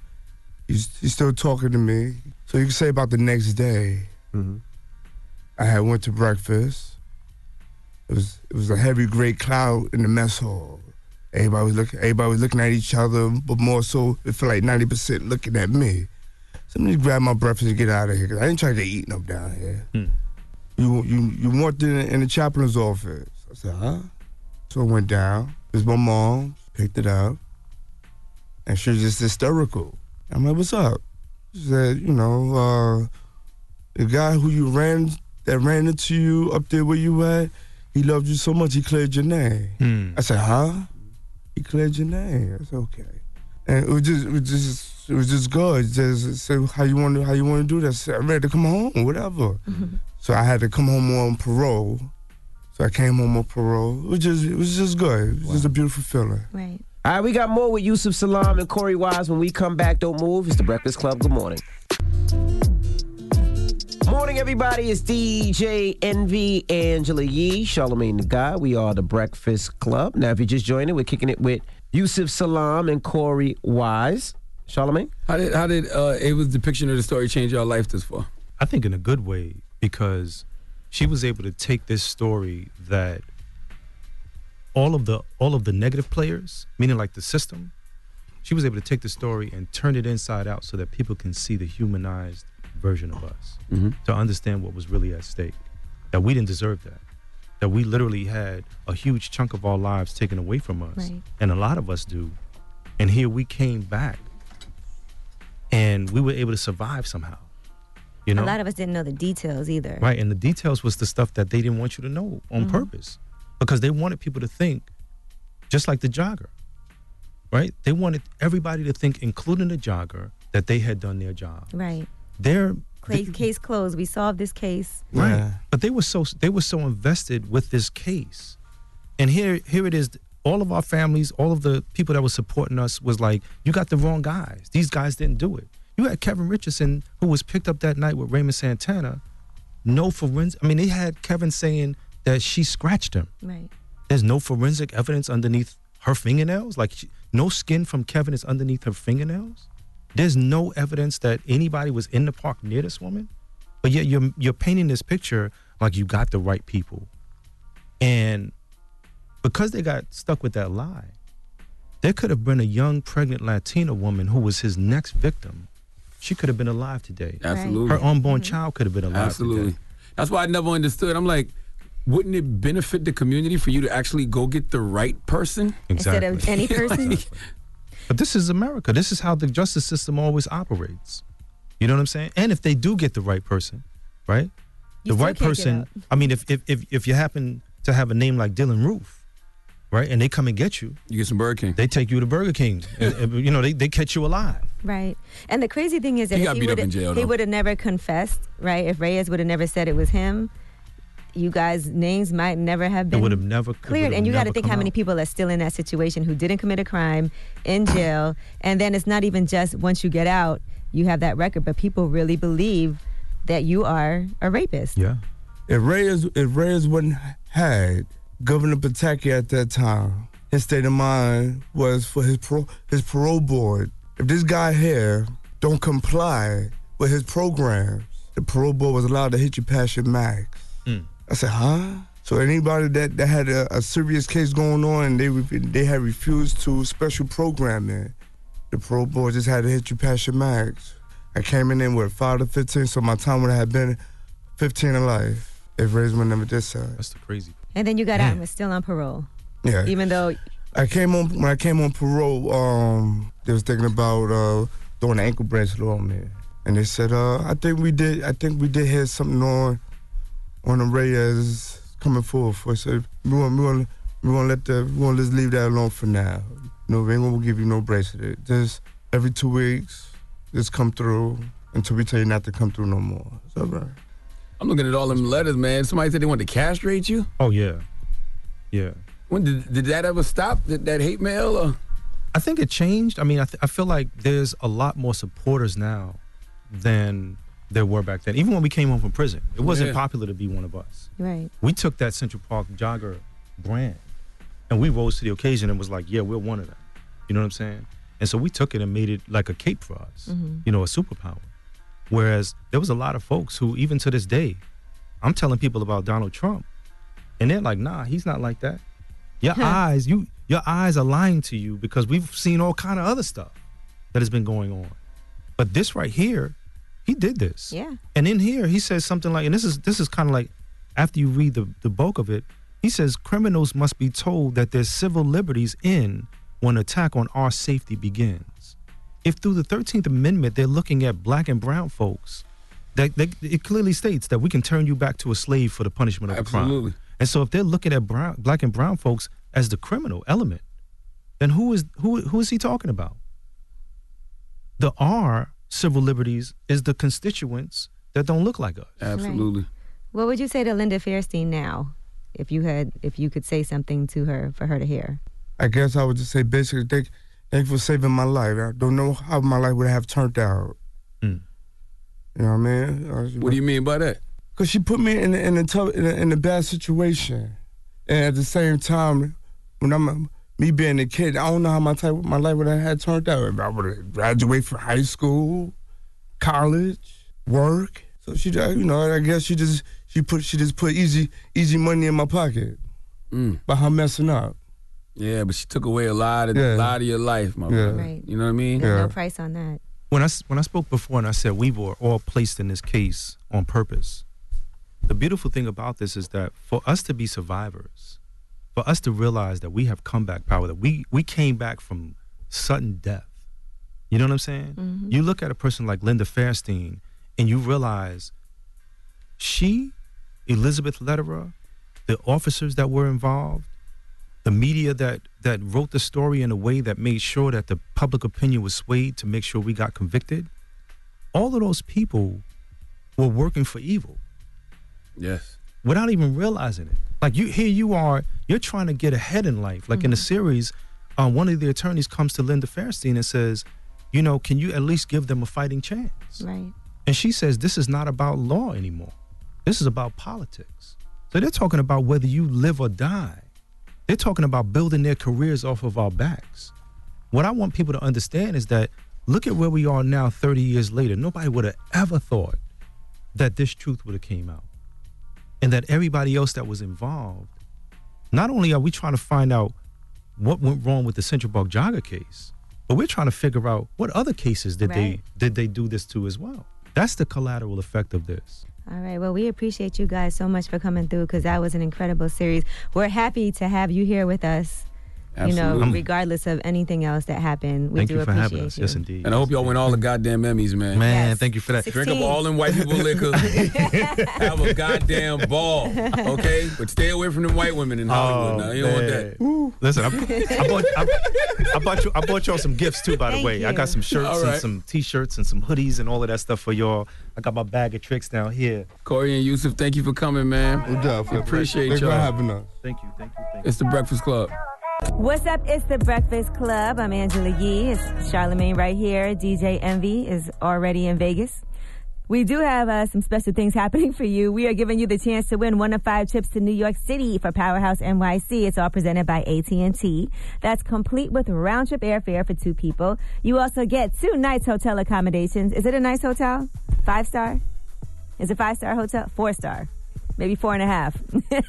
P: he's he's still talking to me. So you can say about the next day, mm-hmm. I had went to breakfast. It was it was a heavy gray cloud in the mess hall. Everybody was looking. Everybody was looking at each other, but more so, it felt like ninety percent looking at me. So let me grab my breakfast and get out of here because I ain't trying to eat no down here. Hmm. You you you want in, in the chaplain's office? I said, huh? So I went down. It was my mom, picked it up, and she was just hysterical. I'm like, what's up? She said, you know, uh, the guy who you ran that ran into you up there where you at, he loved you so much he cleared your name. I said, huh? He cleared your name. I said, okay. And it was just, it was just, it was just good. Just say how you want to, how you want to do that. I said, I'm ready to come home, whatever. So I had to come home on parole. So I came home on parole. It was just, it was just good. It was just a beautiful feeling.
A: Right.
E: All right, we got more with Yusef Salaam and Corey Wise when we come back. Don't move. It's the Breakfast Club. Good morning. Morning, everybody. It's DJ Envy Angela Yee, Charlamagne Tha God. We are the Breakfast Club. Now, if you're just joining, we're kicking it with Yusef Salaam and Corey Wise. Charlamagne?
B: How did how did uh, Ava's depiction of the story change your life this far?
O: I think in a good way because she was able to take this story that all of the all of the negative players, meaning like the system, she was able to take the story and turn it inside out so that people can see the humanized version of us,
B: Mhm.
O: to understand what was really at stake. That we didn't deserve that. That we literally had a huge chunk of our lives taken away from us,
A: Right.
O: and a lot of us do. And here we came back, and we were able to survive somehow. You know,
A: a lot of us didn't know the details either.
O: Right, and the details was the stuff that they didn't want you to know on
A: Mhm.
O: purpose because they wanted people to think just like the jogger. Right? They wanted everybody to think including the jogger that they had done their job.
A: Right.
O: Their
A: Case, case closed. We solved this case.
O: Right. But they were so they were so invested with this case. And here here it is all of our families, all of the people that were supporting us was like, you got the wrong guys. These guys didn't do it. You had Kevin Richardson who was picked up that night with Raymond Santana. No forensic I mean they had Kevin saying that she scratched him.
A: Right.
O: There's no forensic evidence underneath her fingernails. Like she, no skin from Kevin is underneath her fingernails. There's no evidence that anybody was in the park near this woman. But yet you're you're painting this picture like you got the right people. And because they got stuck with that lie, there could have been a young pregnant Latina woman who was his next victim. She could have mm-hmm. been alive today.
B: Absolutely.
O: Her unborn child could have been alive
B: Absolutely.
O: today.
B: That's why I never understood. I'm like, wouldn't it benefit the community for you to actually go get the right person?
A: Instead of any person?
O: But this is America. This is how the justice system always operates. You know what I'm saying? And if they do get the right person, right?
A: You
O: the right person. I mean, if, if if if you happen to have a name like Dylan Roof, right, and they come and get you,
B: you get some Burger King.
O: They take you to Burger King. and- and, you know, they, they catch you alive.
A: Right. And the crazy thing is that
O: He
A: if
O: got
A: he
O: beat up
A: would
O: in jail,
A: he would have never confessed, right? If Reyes would have never said it was him, you guys' names might never have
O: It
A: been
O: would have never
A: cleared. And you got to think how many
O: out.
A: people are still in that situation who didn't commit a crime in jail. and then it's not even just once you get out, you have that record, but people really believe that you are a rapist.
O: Yeah.
P: If Reyes, if Reyes wouldn't had Governor Pataki at that time, his state of mind was for his pro, his parole board. If this guy here don't comply with his programs, the parole board was allowed to hit you past your max.
O: Mm.
P: I said, huh? So anybody that, that had a, a serious case going on and they they had refused to special programming, the parole board just had to hit you past your max. I came in there with five to fifteen, so my time would have been fifteen in life if Reyes would never did so.
O: That's the crazy.
A: And then you got out and was still on parole.
P: Yeah.
A: Even though
P: I came on when I came on parole. Um, they was thinking about uh, throwing an ankle bracelet on me, and they said, uh, "I think we did. I think we did have something on on the Reyes coming forward for." us. So we want we want we want to let the we want to just leave that alone for now. No, we ain't gonna give you no bracelet. Just every two weeks, just come through until we tell you not to come through no more. It's all right.
B: I'm looking at all them letters, man. Somebody said they wanted to castrate you.
O: Oh yeah, yeah.
B: When did did that ever stop? Did that hate mail? Or?
O: I think it changed. I mean, I, th- I feel like there's a lot more supporters now than there were back then. Even when we came home from prison, it wasn't
B: Yeah.
O: popular to be one of us.
A: Right.
O: We took that Central Park jogger brand and we rose to the occasion and was like, yeah, we're one of them. You know what I'm saying? And so we took it and made it like a cape for us,
A: Mhm.
O: you know, a superpower. Whereas there was a lot of folks who, even to this day, I'm telling people about Donald Trump, and they're like, nah, he's not like that. Your eyes, you your eyes are lying to you because we've seen all kind of other stuff that has been going on. But this right here, he did this.
A: Yeah.
O: And in here, he says something like, and this is this is kind of like after you read the, the bulk of it, he says criminals must be told that their civil liberties end when attack on our safety begins. If through the 13th Amendment they're looking at black and brown folks, that, that it clearly states that we can turn you back to a slave for the punishment of a
B: Absolutely.
O: crime. And so if they're looking at brown, black and brown folks as the criminal element, then who is who who is he talking about? The R civil liberties is the constituents that don't look like us.
B: Absolutely.
A: What would you say to Linda Fairstein now, if you had, if you could say something to her for her to hear?
P: I guess I would just say basically thank thank you for saving my life. I don't know how my life would have turned out.
O: Mm.
P: You know what I mean?
B: What do you mean by that?
P: Cause she put me in a, in a tough in a, in a bad situation, and at the same time, when I'm me being a kid, I don't know how my type my life would have had turned out. If I would have graduated from high school, college, work. So she, uh, you know, I guess she just she put she just put easy easy money in my pocket
B: Mm.
P: by her messing up.
B: Yeah, but she took away a lot of
O: Yeah.
B: a lot of your life, my
O: Yeah.
B: brother.
A: Right.
B: You know what I mean?
A: There's no price on that.
O: when I s- when I spoke before and I said we were all placed in this case on purpose. The beautiful thing about this is that for us to be survivors, for us to realize that we have comeback power, that we we came back from sudden death. You know what I'm saying?
A: Mm-hmm.
O: You look at a person like Linda Fairstein and you realize she, Elizabeth Lederer, the officers that were involved, the media that that wrote the story in a way that made sure that the public opinion was swayed to make sure we got convicted all of those people were working for evil
B: Yes.
O: without even realizing it like you here you are you're trying to get ahead in life like in the series uh, one of the attorneys comes to linda fairstein and says you know can you at least give them a fighting chance
A: Right.
O: and she says this is not about law anymore this is about politics so they're talking about whether you live or die they're talking about building their careers off of our backs. What I want people to understand is that look at where we are now 30 years later. Nobody would have ever thought that this truth would have came out. And that everybody else that was involved, not only are we trying to find out what went wrong with the Central Park Jogger case, but we're trying to figure out what other cases did
A: Right.
O: they did they do this to as well. That's the collateral effect of this.
A: All right. Well, we appreciate you guys so much for coming through because that was an incredible series. We're happy to have you here with us. You know, regardless of anything else that happened, we
O: Thank
A: do
O: you for
A: appreciate
O: having us.
A: you.
O: Yes, indeed.
B: And I hope y'all win all the goddamn Emmys, man.
O: Man, Yes. thank you for that.
B: Drink up all them white people liquor. Have a goddamn ball, okay? But stay away from them white women in Hollywood. now you don't want that.
O: Oh, Listen, I, I bought I, I bought you I bought y'all some gifts too. By the
A: Thank
O: way, I got some shirts
B: All
O: and some t-shirts and some hoodies and all of that stuff for y'all. I got my bag of tricks down here.
B: Corey and Yusef, thank you for coming, man.
P: No doubt.
B: We appreciate
P: Thanks for
B: y'all.
P: having us.
O: Thank you, thank you, thank
B: It's the Breakfast Club.
A: What's up? It's the Breakfast Club. I'm Angela Yee. It's Charlamagne right here. DJ Envy is already in Vegas. We do have uh, some special things happening for you. We are giving you the chance to win one of five trips to New York City for Powerhouse NYC. It's all presented by AT&T. That's complete with round trip airfare for two people. You also get two nights hotel accommodations. Is it a nice hotel? Five star? Is it five star hotel? Four star. Maybe four and a half.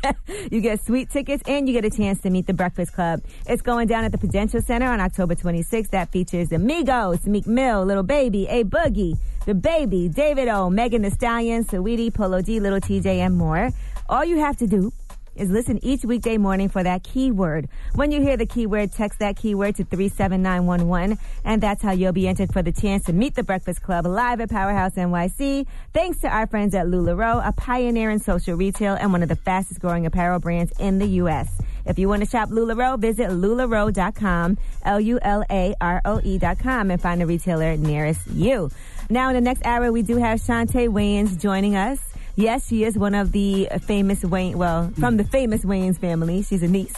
A: you get sweet tickets and you get a chance to meet the Breakfast Club. It's going down at the Prudential Center on October 26th. That features the Migos, Meek Mill, Lil Baby, A Boogie, DaBaby, David O, Megan Thee Stallion, Saweetie, Polo G, Lil Tjay, and more. All you have to do is listen each weekday morning for that keyword. When you hear the keyword, text that keyword to 37911, and that's how you'll be entered for the chance to meet the Breakfast Club live at Powerhouse NYC. Thanks to our friends at LuLaRoe, a pioneer in social retail and one of the fastest growing apparel brands in the U.S. If you want to shop LuLaRoe, visit LuLaRoe.com, L-U-L-A-R-O-E E dot com, and find a retailer nearest you. Now, in the next hour, we do have Chaunte Wayans joining us. Yes, she is one of the famous Wayne, well, from the famous Wayans family. She's a niece.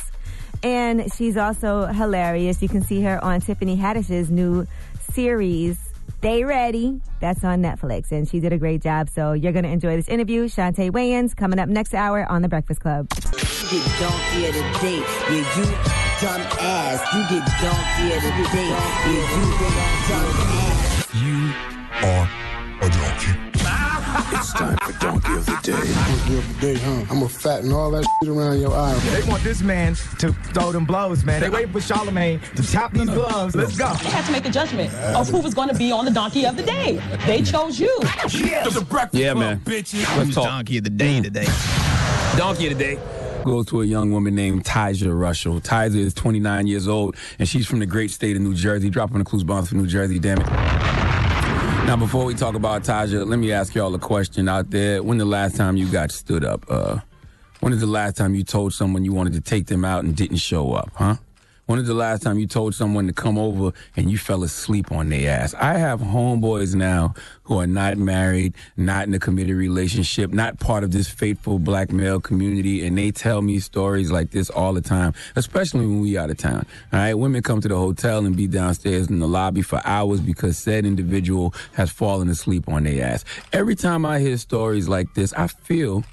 A: And she's also hilarious. You can see her on Tiffany Haddish's new series, They Ready. That's on Netflix. And she did a great job. So you're going to enjoy this interview. Chaunte Wayans coming up next hour on The Breakfast Club.
Q: You get donkey of the day. Yeah, you dumb ass. You get donkey of the day. Yeah, you dumb ass.
C: You are a donkey. It's time for Donkey of the Day.
R: Donkey of the day, huh? I'm gonna fatten all that shit around your eye.
S: They want this man to throw them blows, man. They waiting for Charlamagne to chop these gloves. Let's go.
T: They had to make a judgment of who was going to be on the donkey of the day. They chose you.
B: Yeah, man. Let's talk. Donkey of the day mm. today. Donkey of the day goes to a young woman named Taja Russell. Taja is 29 years old, and she's from the great state of New Jersey. Dropping the clues bonds for New Jersey, damn it. Now, before we talk about Taja, let me ask y'all a question out there. When the last time you got stood up? Uh, when is the last time you told someone you wanted to take them out and didn't show up, huh? When is the last time you told someone to come over and you fell asleep on their ass? I have homeboys now who are not married, not in a committed relationship, not part of this faithful black male community, and they tell me stories like this all the time, especially when we out of town. All right, women come to the hotel and be downstairs in the lobby for hours because said individual has fallen asleep on their ass. Every time I hear stories like this, I feel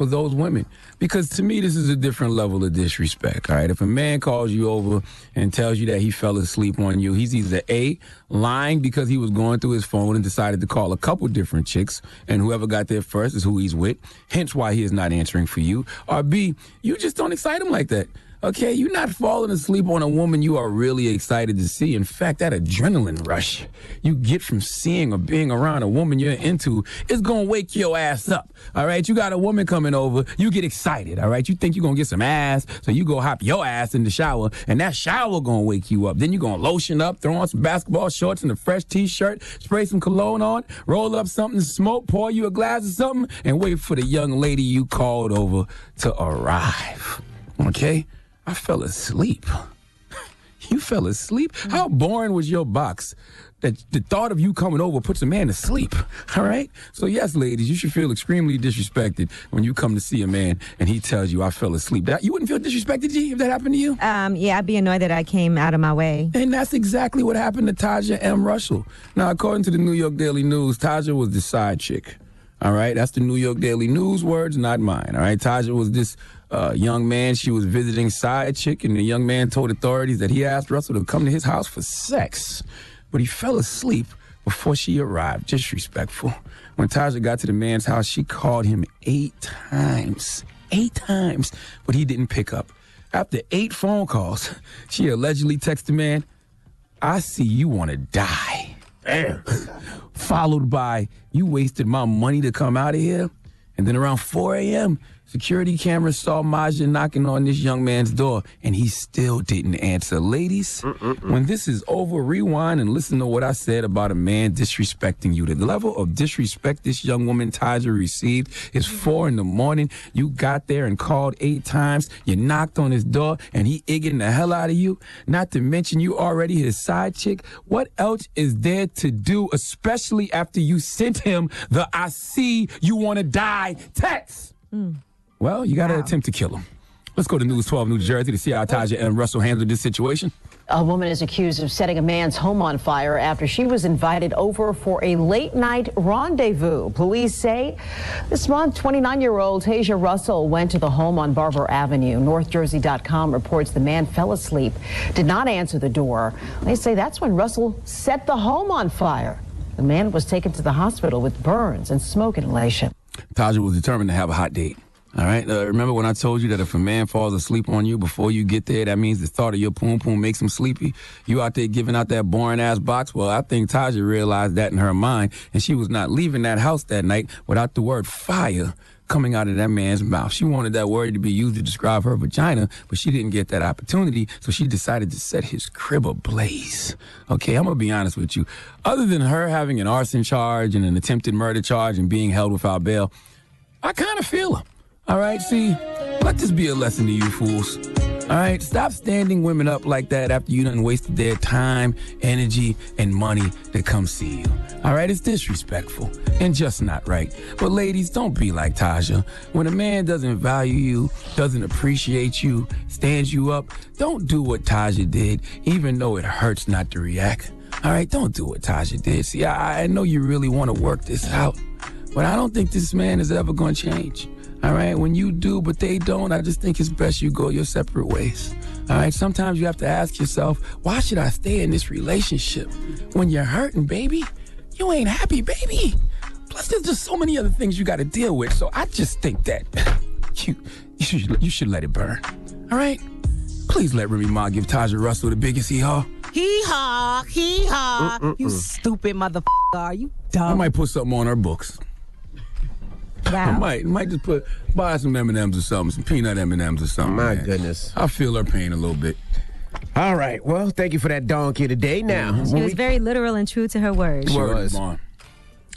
B: for those women. Because to me, this is a different level of disrespect. All right. If a man calls you over and tells you that he fell asleep on you, he's either A, lying because he was going through his phone and decided to call a couple different chicks, and whoever got there first is who he's with, hence why he is not answering for you. Or B, you just don't excite him like that. Okay, you're not falling asleep on a woman you are really excited to see. In fact, that adrenaline rush you get from seeing or being around a woman you're into is gonna wake your ass up. All right, you got a woman coming over, you get excited. All right, you think you're gonna get some ass, so you go hop your ass in the shower, and that shower gonna wake you up. Then you're gonna lotion up, throw on some basketball shorts and a fresh t-shirt, spray some cologne on, roll up something, to smoke, pour you a glass of something, and wait for the young lady you called over to arrive. Okay? I fell asleep. You fell asleep? How boring was your box that the thought of you coming over puts a man to sleep? All right? So, yes, ladies, you should feel extremely disrespected when you come to see a man and he tells you, I fell asleep. That, you wouldn't feel disrespected, G, if that happened to you?
A: Um, yeah, I'd be annoyed that I came out of my way.
B: And that's exactly what happened to Taja M. Russell. Now, according to the New York Daily News, Taja was the side chick. All right, that's the New York Daily News words, not mine. All right, Taja was this uh, young man. She was visiting side chick, and the young man told authorities that he asked Russell to come to his house for sex, but he fell asleep before she arrived. Disrespectful. When Taja got to the man's house, she called him eight times, eight times, but he didn't pick up. After eight phone calls, she allegedly texted the man, "I see you want to die." Damn. Followed by, you wasted my money to come out of here. And then around 4 a.m., security cameras saw Taja knocking on this young man's door, and he still didn't answer. Ladies, when this is over, rewind and listen to what I said about a man disrespecting you. The level of disrespect this young woman, Taja, received is mm-hmm. four in the morning. You got there and called eight times. You knocked on his door, and he igging the hell out of you. Not to mention you already his side chick. What else is there to do, especially after you sent him the I see you want to die text? Mm. Well, you got to attempt to kill him. Let's go to News 12 New Jersey to see how Taja and Russell handled this situation.
U: A woman is accused of setting a man's home on fire after she was invited over for a late night rendezvous. Police say this month, 29 year old Tasia Russell went to the home on Barber Avenue. NorthJersey.com reports the man fell asleep, did not answer the door. They say that's when Russell set the home on fire. The man was taken to the hospital with burns and smoke inhalation.
B: Taja was determined to have a hot date. All right. Uh, remember when I told you that if a man falls asleep on you before you get there, that means the thought of your poom poom makes him sleepy. You out there giving out that boring ass box. Well, I think Taja realized that in her mind, and she was not leaving that house that night without the word fire coming out of that man's mouth. She wanted that word to be used to describe her vagina, but she didn't get that opportunity, so she decided to set his crib ablaze. Okay, I'm gonna be honest with you. Other than her having an arson charge and an attempted murder charge and being held without bail, I kind of feel her. All right, see, let this be a lesson to you fools. All right, stop standing women up like that after you done wasted their time, energy, and money to come see you. All right, it's disrespectful and just not right. But ladies, don't be like Taja. When a man doesn't value you, doesn't appreciate you, stands you up, don't do what Taja did, even though it hurts not to react. All right, don't do what Taja did. See, I, I know you really want to work this out, but I don't think this man is ever going to change. All right, when you do, but they don't, I just think it's best you go your separate ways. All right, sometimes you have to ask yourself, why should I stay in this relationship? When you're hurting, baby, you ain't happy, baby. Plus, there's just so many other things you got to deal with. So I just think that you you should, you should let it burn. All right? Please let Remy Ma give Taja Russell the biggest hee haw.
V: Hee haw, hee haw. You stupid motherfucker. Are you dumb?
B: I might put something on her books. I might might just put buy some M and M's or something, some peanut M and M's or something.
E: My
B: man.
E: goodness.
B: I feel her pain a little bit.
E: All right. Well, thank you for that donkey today. Now,
A: mm-hmm.
E: She
A: was
E: we-
A: very literal and true to her words.
B: Word, Vaughn.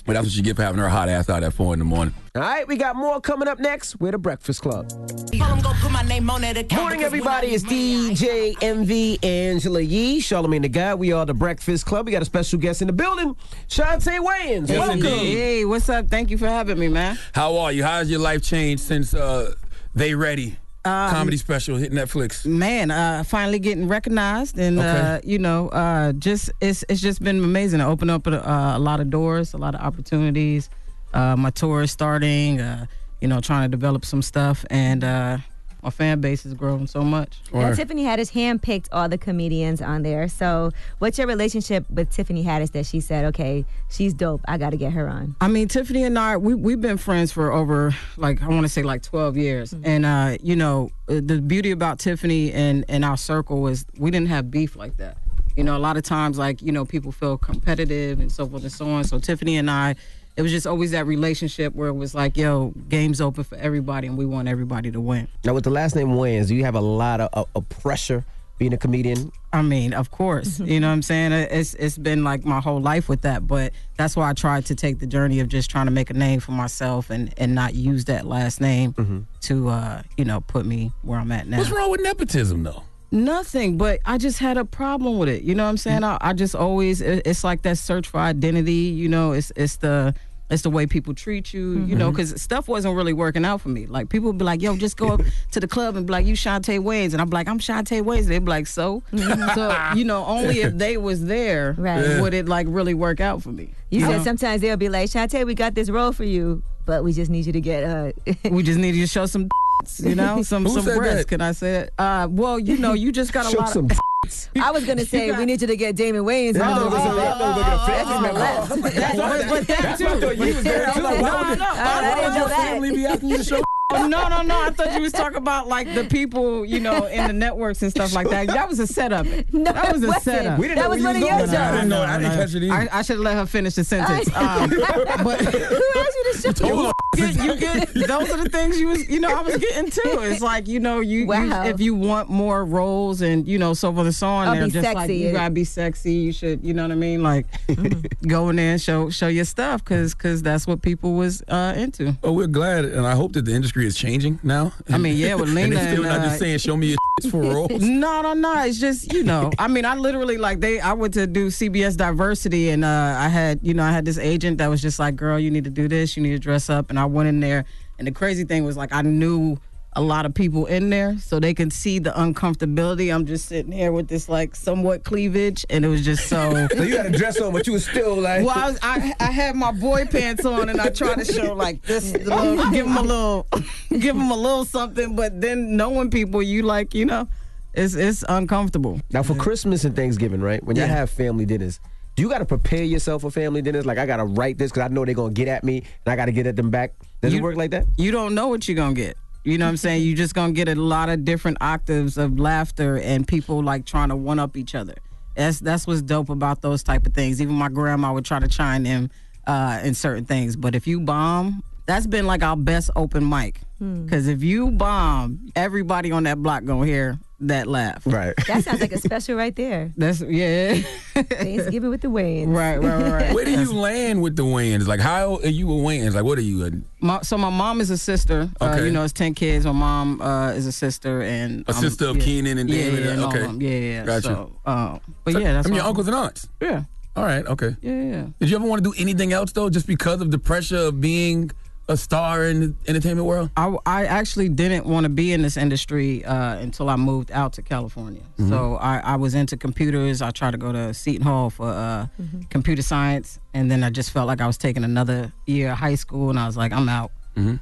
B: But that's what you get for having her hot ass out at four in the morning.
E: all right, we got more coming up next. We're the Breakfast Club.
V: I'm gonna put my name on that account.
E: Morning, everybody. It's DJ Envy Angela Yee, Charlamagne Tha God. We are the Breakfast Club. We got a special guest in the building, Chaunte Wayans.
B: Yes,
E: Welcome.
B: indeed.
S: Hey, what's up? Thank you for having me, man.
B: How are you? How's your life changed since uh, They Ready
S: Um,
B: comedy special hit Netflix?
S: Man, uh, finally getting recognized, and uh, you know, uh, just it's it's just been amazing. to opened up uh, a lot of doors, a lot of opportunities. Uh, my tour is starting. Uh, you know, trying to develop some stuff, and
W: my fan base has grown so much.
A: Now, Tiffany Haddish handpicked all the comedians on there. So, what's your relationship with Tiffany Haddish that she said, okay, she's dope. I got to get her on?
W: I mean, Tiffany and I, we, we've been friends for over, like, I want to say like 12 years.
A: Mm-hmm.
W: And, uh, you know, uh, the beauty about Tiffany and, and our circle was we didn't have beef like that. You know, a lot of times, like, you know, people feel competitive and so forth and so on. So, Tiffany and I, it was just always that relationship where it was like, yo, game's open for everybody and we want everybody to win.
E: Now, with the last name Wayans, do you have a lot of, of, of pressure being a comedian?
W: I mean, of course. you know what I'm saying? It's it's been like my whole life with that, but that's why I tried to take the journey of just trying to make a name for myself and and not use that last name to uh, you know, put me where I'm at now.
B: What's wrong with nepotism, though?
W: Nothing, but I just had a problem with it. You know what I'm saying? Mm. I, I just always it- it's like that search for identity. You know, it's it's the it's the way people treat you. You mm-hmm. know, because stuff wasn't really working out for me. Like people would be like, "Yo, just go up to the club and be like, you Chaunte Wayans," and I'm like, "I'm Chaunte Wayans." They'd be like, "So," mm-hmm. so you know, only if they was there
A: Right.
W: would it like really work out for me.
A: You said
W: know?
A: sometimes they'll be like, Chaunte, we got this role for you, but we just need you to get uh
W: we just need you to show some you know some some breasts can i say it uh well you know you just got a lot
A: some
W: of
A: I was gonna say we need you to get Damon Wayans.
W: Oh,
A: on the-
W: oh, oh, oh,
A: That's on the left.
W: but, but that too.
A: That's what I thought you was there, too.
W: No, no,
A: Why-
W: no.
A: I didn't know that.
B: be asking you to show.
W: Oh, no, no, no. I thought you was talking about like the people, you know, in the networks and stuff like that. That was a setup.
A: No,
W: that was a
A: wasn't.
W: setup.
A: We didn't That know was you one of your going. jokes.
B: I didn't know. I didn't catch it either.
W: I, I should have let her finish the sentence. Um, but
A: Who asked you to show
W: you get, you get those are the things you was you know I was getting to. It's like you know you, you- if you want more roles and you know so forth and so on,
A: I'll
W: they're
A: be
W: just like you gotta be sexy. You should you know what I mean like go in there and show show your stuff because because that's what people was uh, into.
B: Oh, we're glad, and I hope that the industry is changing now.
W: I mean, yeah, with
B: and
W: Lena
B: they still
W: and,
B: not
W: uh,
B: just saying, "Show me your for roles."
W: No, no, no. It's just you know. I mean, I literally like they. I went to do CBS Diversity, and uh, I had you know I had this agent that was just like, "Girl, you need to do this. You need to dress up." And I went in there, and the crazy thing was like I knew a lot of people in there, so they can see the uncomfortability. I'm just sitting here with this like somewhat cleavage, and it was just so.
E: So you had a dress on, but you was still like.
W: Well, I, was, I I had my boy pants on, and I tried to show like this, little, give them a little, give them a little something. But then knowing people, you like, you know, it's it's uncomfortable.
E: Now for Christmas and Thanksgiving, right? When you
W: Yeah.
E: have family dinners, do you got to prepare yourself for family dinners? Like I got to write this because I know they're gonna get at me, and I got to get at them back. Does it work like that?
W: You don't know what you're gonna get. You know what I'm saying? You're just gonna get a lot of different octaves of laughter and people like trying to one up each other. That's that's what's dope about those type of things. Even my grandma would try to chime in uh, in certain things. But if you bomb, that's been like our best open mic.
A: Hmm.
W: Because if you bomb, everybody on that block gonna hear that laugh.
E: Right.
A: That sounds like a special right there.
W: That's yeah.
A: Thanksgiving with the Wayans.
W: Right, right, right, right.
B: Where do you land with the Wayans? Like, how are you a Wayans? Like, what are you? A,
W: My, so my mom is a sister. Uh,
B: Okay.
W: you know, it's ten kids. My mom uh, is a sister and
B: A
W: I'm-
B: sister of
W: yeah.
B: Keenen and
W: yeah,
B: David,
W: Yeah, and all
B: okay.
W: of yeah, yeah.
B: Gotcha.
W: So, uh, but
B: So,
W: yeah, that's
B: I mean, your uncles and aunts.
W: Yeah.
B: All right. Okay.
W: Yeah, yeah.
B: Did you ever want to do anything else though, just because of the pressure of being a star in the entertainment world?
W: I, I actually didn't want to be in this industry uh, until I moved out to California.
B: Mhm.
W: So I, I was into computers. I tried to go to Seton Hall for uh, computer science, and then I just felt like I was taking another year of high school, and I was like, I'm out.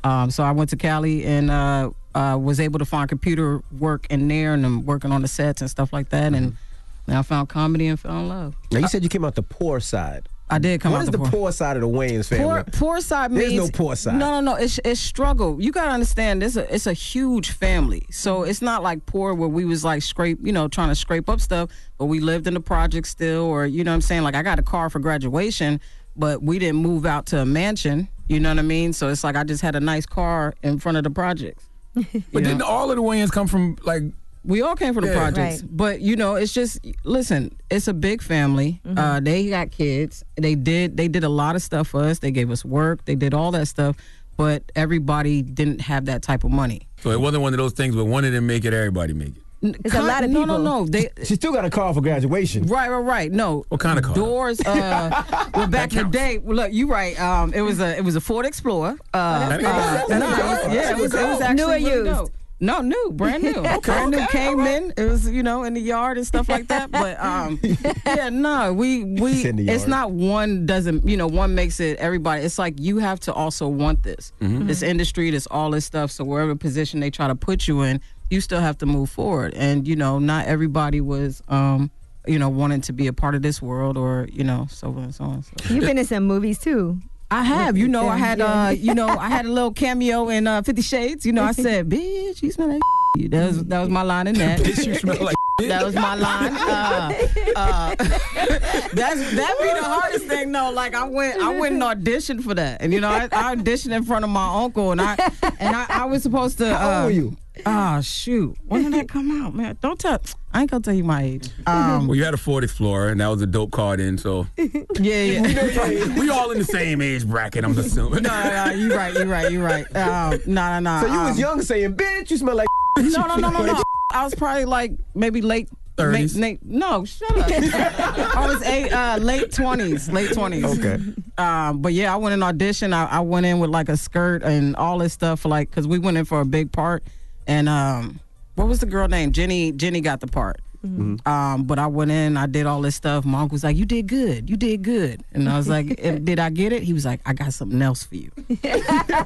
W: Um, so I went to Cali and uh, uh, was able to find computer work in there, and I'm working on the sets and stuff like that, and then I found comedy and fell in love.
E: Now you said you came out the poor side.
W: I did come
E: What
W: out
E: is
W: the
E: the
W: poor-
E: poor side of the Wayans family?
W: Poor, poor side
E: There's
W: means
E: no poor side.
W: No, no, no. It's it's struggle. You gotta understand. It's a it's a huge family. So it's not like poor where we was like scrape, you know, trying to scrape up stuff. But we lived in the project still, or you know what I'm saying. Like I got a car for graduation, but we didn't move out to a mansion. You know what I mean? So it's like I just had a nice car in front of the projects.
B: But didn't all of the Wayans come from like?
W: We all came from the
B: Yeah.
W: projects, but you know, it's just listen. It's a big family. Uh, they got kids. They did. They did a lot of stuff for us. They gave us work. They did all that stuff, but everybody didn't have that type of money.
B: So it wasn't one of those things where one of them make it, everybody make it.
W: It's a lot of no, no, no. They
E: she still got a car for graduation.
W: Right, right, right. No.
B: What kind of car?
W: Doors. Uh, well, back in the day, well, look, you right. Um, it was a it was a Ford Explorer. Uh,
A: that's
W: uh,
A: nice. That's
W: nice.
A: nice.
W: Yeah, it was, it was actually
A: New or
W: really
A: used?
W: dope. No, new, brand new.
E: Okay,
W: brand new
E: okay,
W: came
E: all right.
W: in. It was, you know, in the yard and stuff like that. But um yeah, no, we we
E: It's
W: it's not one doesn't, you know, one makes it everybody. It's like you have to also want this.
E: Mm-hmm.
W: This industry, this all this stuff. So wherever position they try to put you in, you still have to move forward. And, you know, not everybody was um you know, wanting to be a part of this world or, you know, so on and so on. So.
A: You've been in some movies too.
W: I have, you know, I had, uh, you know, I had a little cameo in uh, Fifty Shades. You know, I said, "Bitch, you smell like." That was that was my line in that.
B: Bitch, you smell like
W: That was my line. Uh, uh, that's that be the hardest thing though. Like I went, I went and auditioned for that, and you know, I, I auditioned in front of my uncle, and I and I, I was supposed to.
E: How old
W: uh,
E: were you?
W: Oh shoot! When did that come out, man? Don't tell. I ain't gonna tell you my age. Um,
B: well, you had a 40 floor, and that was a dope card in, so
W: yeah, yeah.
B: we all in the same age bracket, I'm assuming.
W: No, no, no, you right, you right, you right. Um, no, no, no.
E: So you was
W: um,
E: young saying, bitch, you smell like.
W: No, no, no, no, no. I was probably like maybe late.
B: 30s.
W: Late, late, no, shut up. I was eight, uh, late twenties, late twenties.
E: Okay.
W: Um, but yeah, I went in audition. I, I went in with like a skirt and all this stuff, like because we went in for a big part. And um, what was the girl name? Jenny. Jenny got the part. Um, but I went in, I did all this stuff. My uncle was like, "You did good, you did good," and I was like, "Eh, "Did I get it?" He was like, "I got something else for you."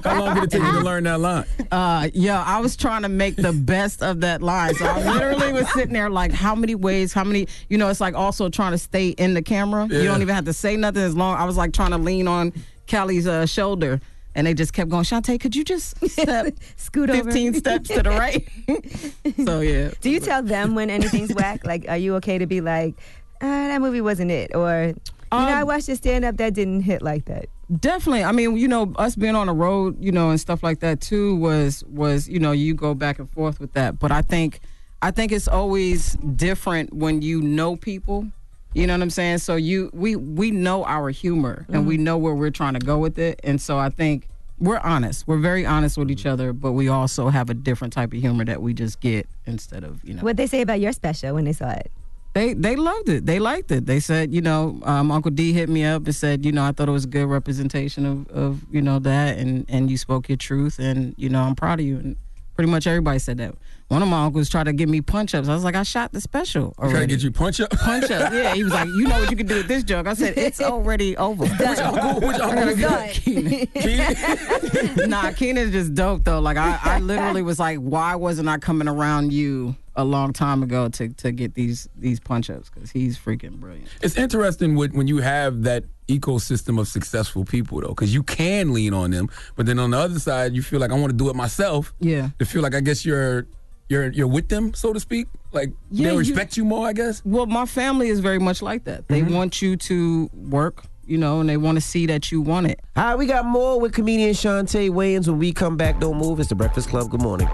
B: How long did it take you to learn that line?
W: Uh, yeah, I was trying to make the best of that line. So I literally was sitting there like, how many ways, how many, you know, it's like also trying to stay in the camera. You don't even have to say nothing as long. I was like trying to lean on Callie's uh, shoulder. And they just kept going, Chaunte, could you just step
A: Scoot over.
W: 15 steps to the right? so, yeah.
A: Do you tell them when anything's whack? Like, are you okay to be like, ah, that movie wasn't it? Or, you know, I
W: Um,
A: watched your stand up that didn't hit like that.
W: Definitely. I mean, you know, us being on the road, you know, and stuff like that too was was, you know, you go back and forth with that. But I think I think it's always different when you know people. You know what I'm saying? So you we we know our humor and we know where we're trying to go with it. And so I think we're honest. We're very honest with each other, but we also have a different type of humor that we just get instead of, you know.
A: What'd they say about your special when they saw it?
W: They they loved it. They liked it. They said, you know, um, Uncle D hit me up and said, you know, I thought it was a good representation of, of you know that, and and you spoke your truth, and you know, I'm proud of you. And pretty much everybody said that. One of my uncles tried to give me punch ups. I was like, I shot the special.
B: Trying to get you punch up?
W: punch up. Yeah, he was like, you know what you can do with this joke. I said, it's already over.
B: Which uncle? Which uncle?
W: I gotta Keenen. nah, Keenen's just dope though. Like I, I literally was like, why wasn't I coming around you a long time ago to to get these these punch ups? Because he's freaking brilliant.
B: It's interesting when, when you have that ecosystem of successful people, though, because you can lean on them. But then on the other side, you feel like I want to do it myself.
W: Yeah.
B: To feel like I guess you're you're you're with them, so to speak. Like
W: Yeah,
B: they respect you, more, I guess.
W: Well, my family is very much like that. They mm-hmm. want you to work, you know, and they want to see that you want it.
E: All right, we got more with comedian Chaunte Wayans. When we come back, don't move. It's the Breakfast Club. Good morning.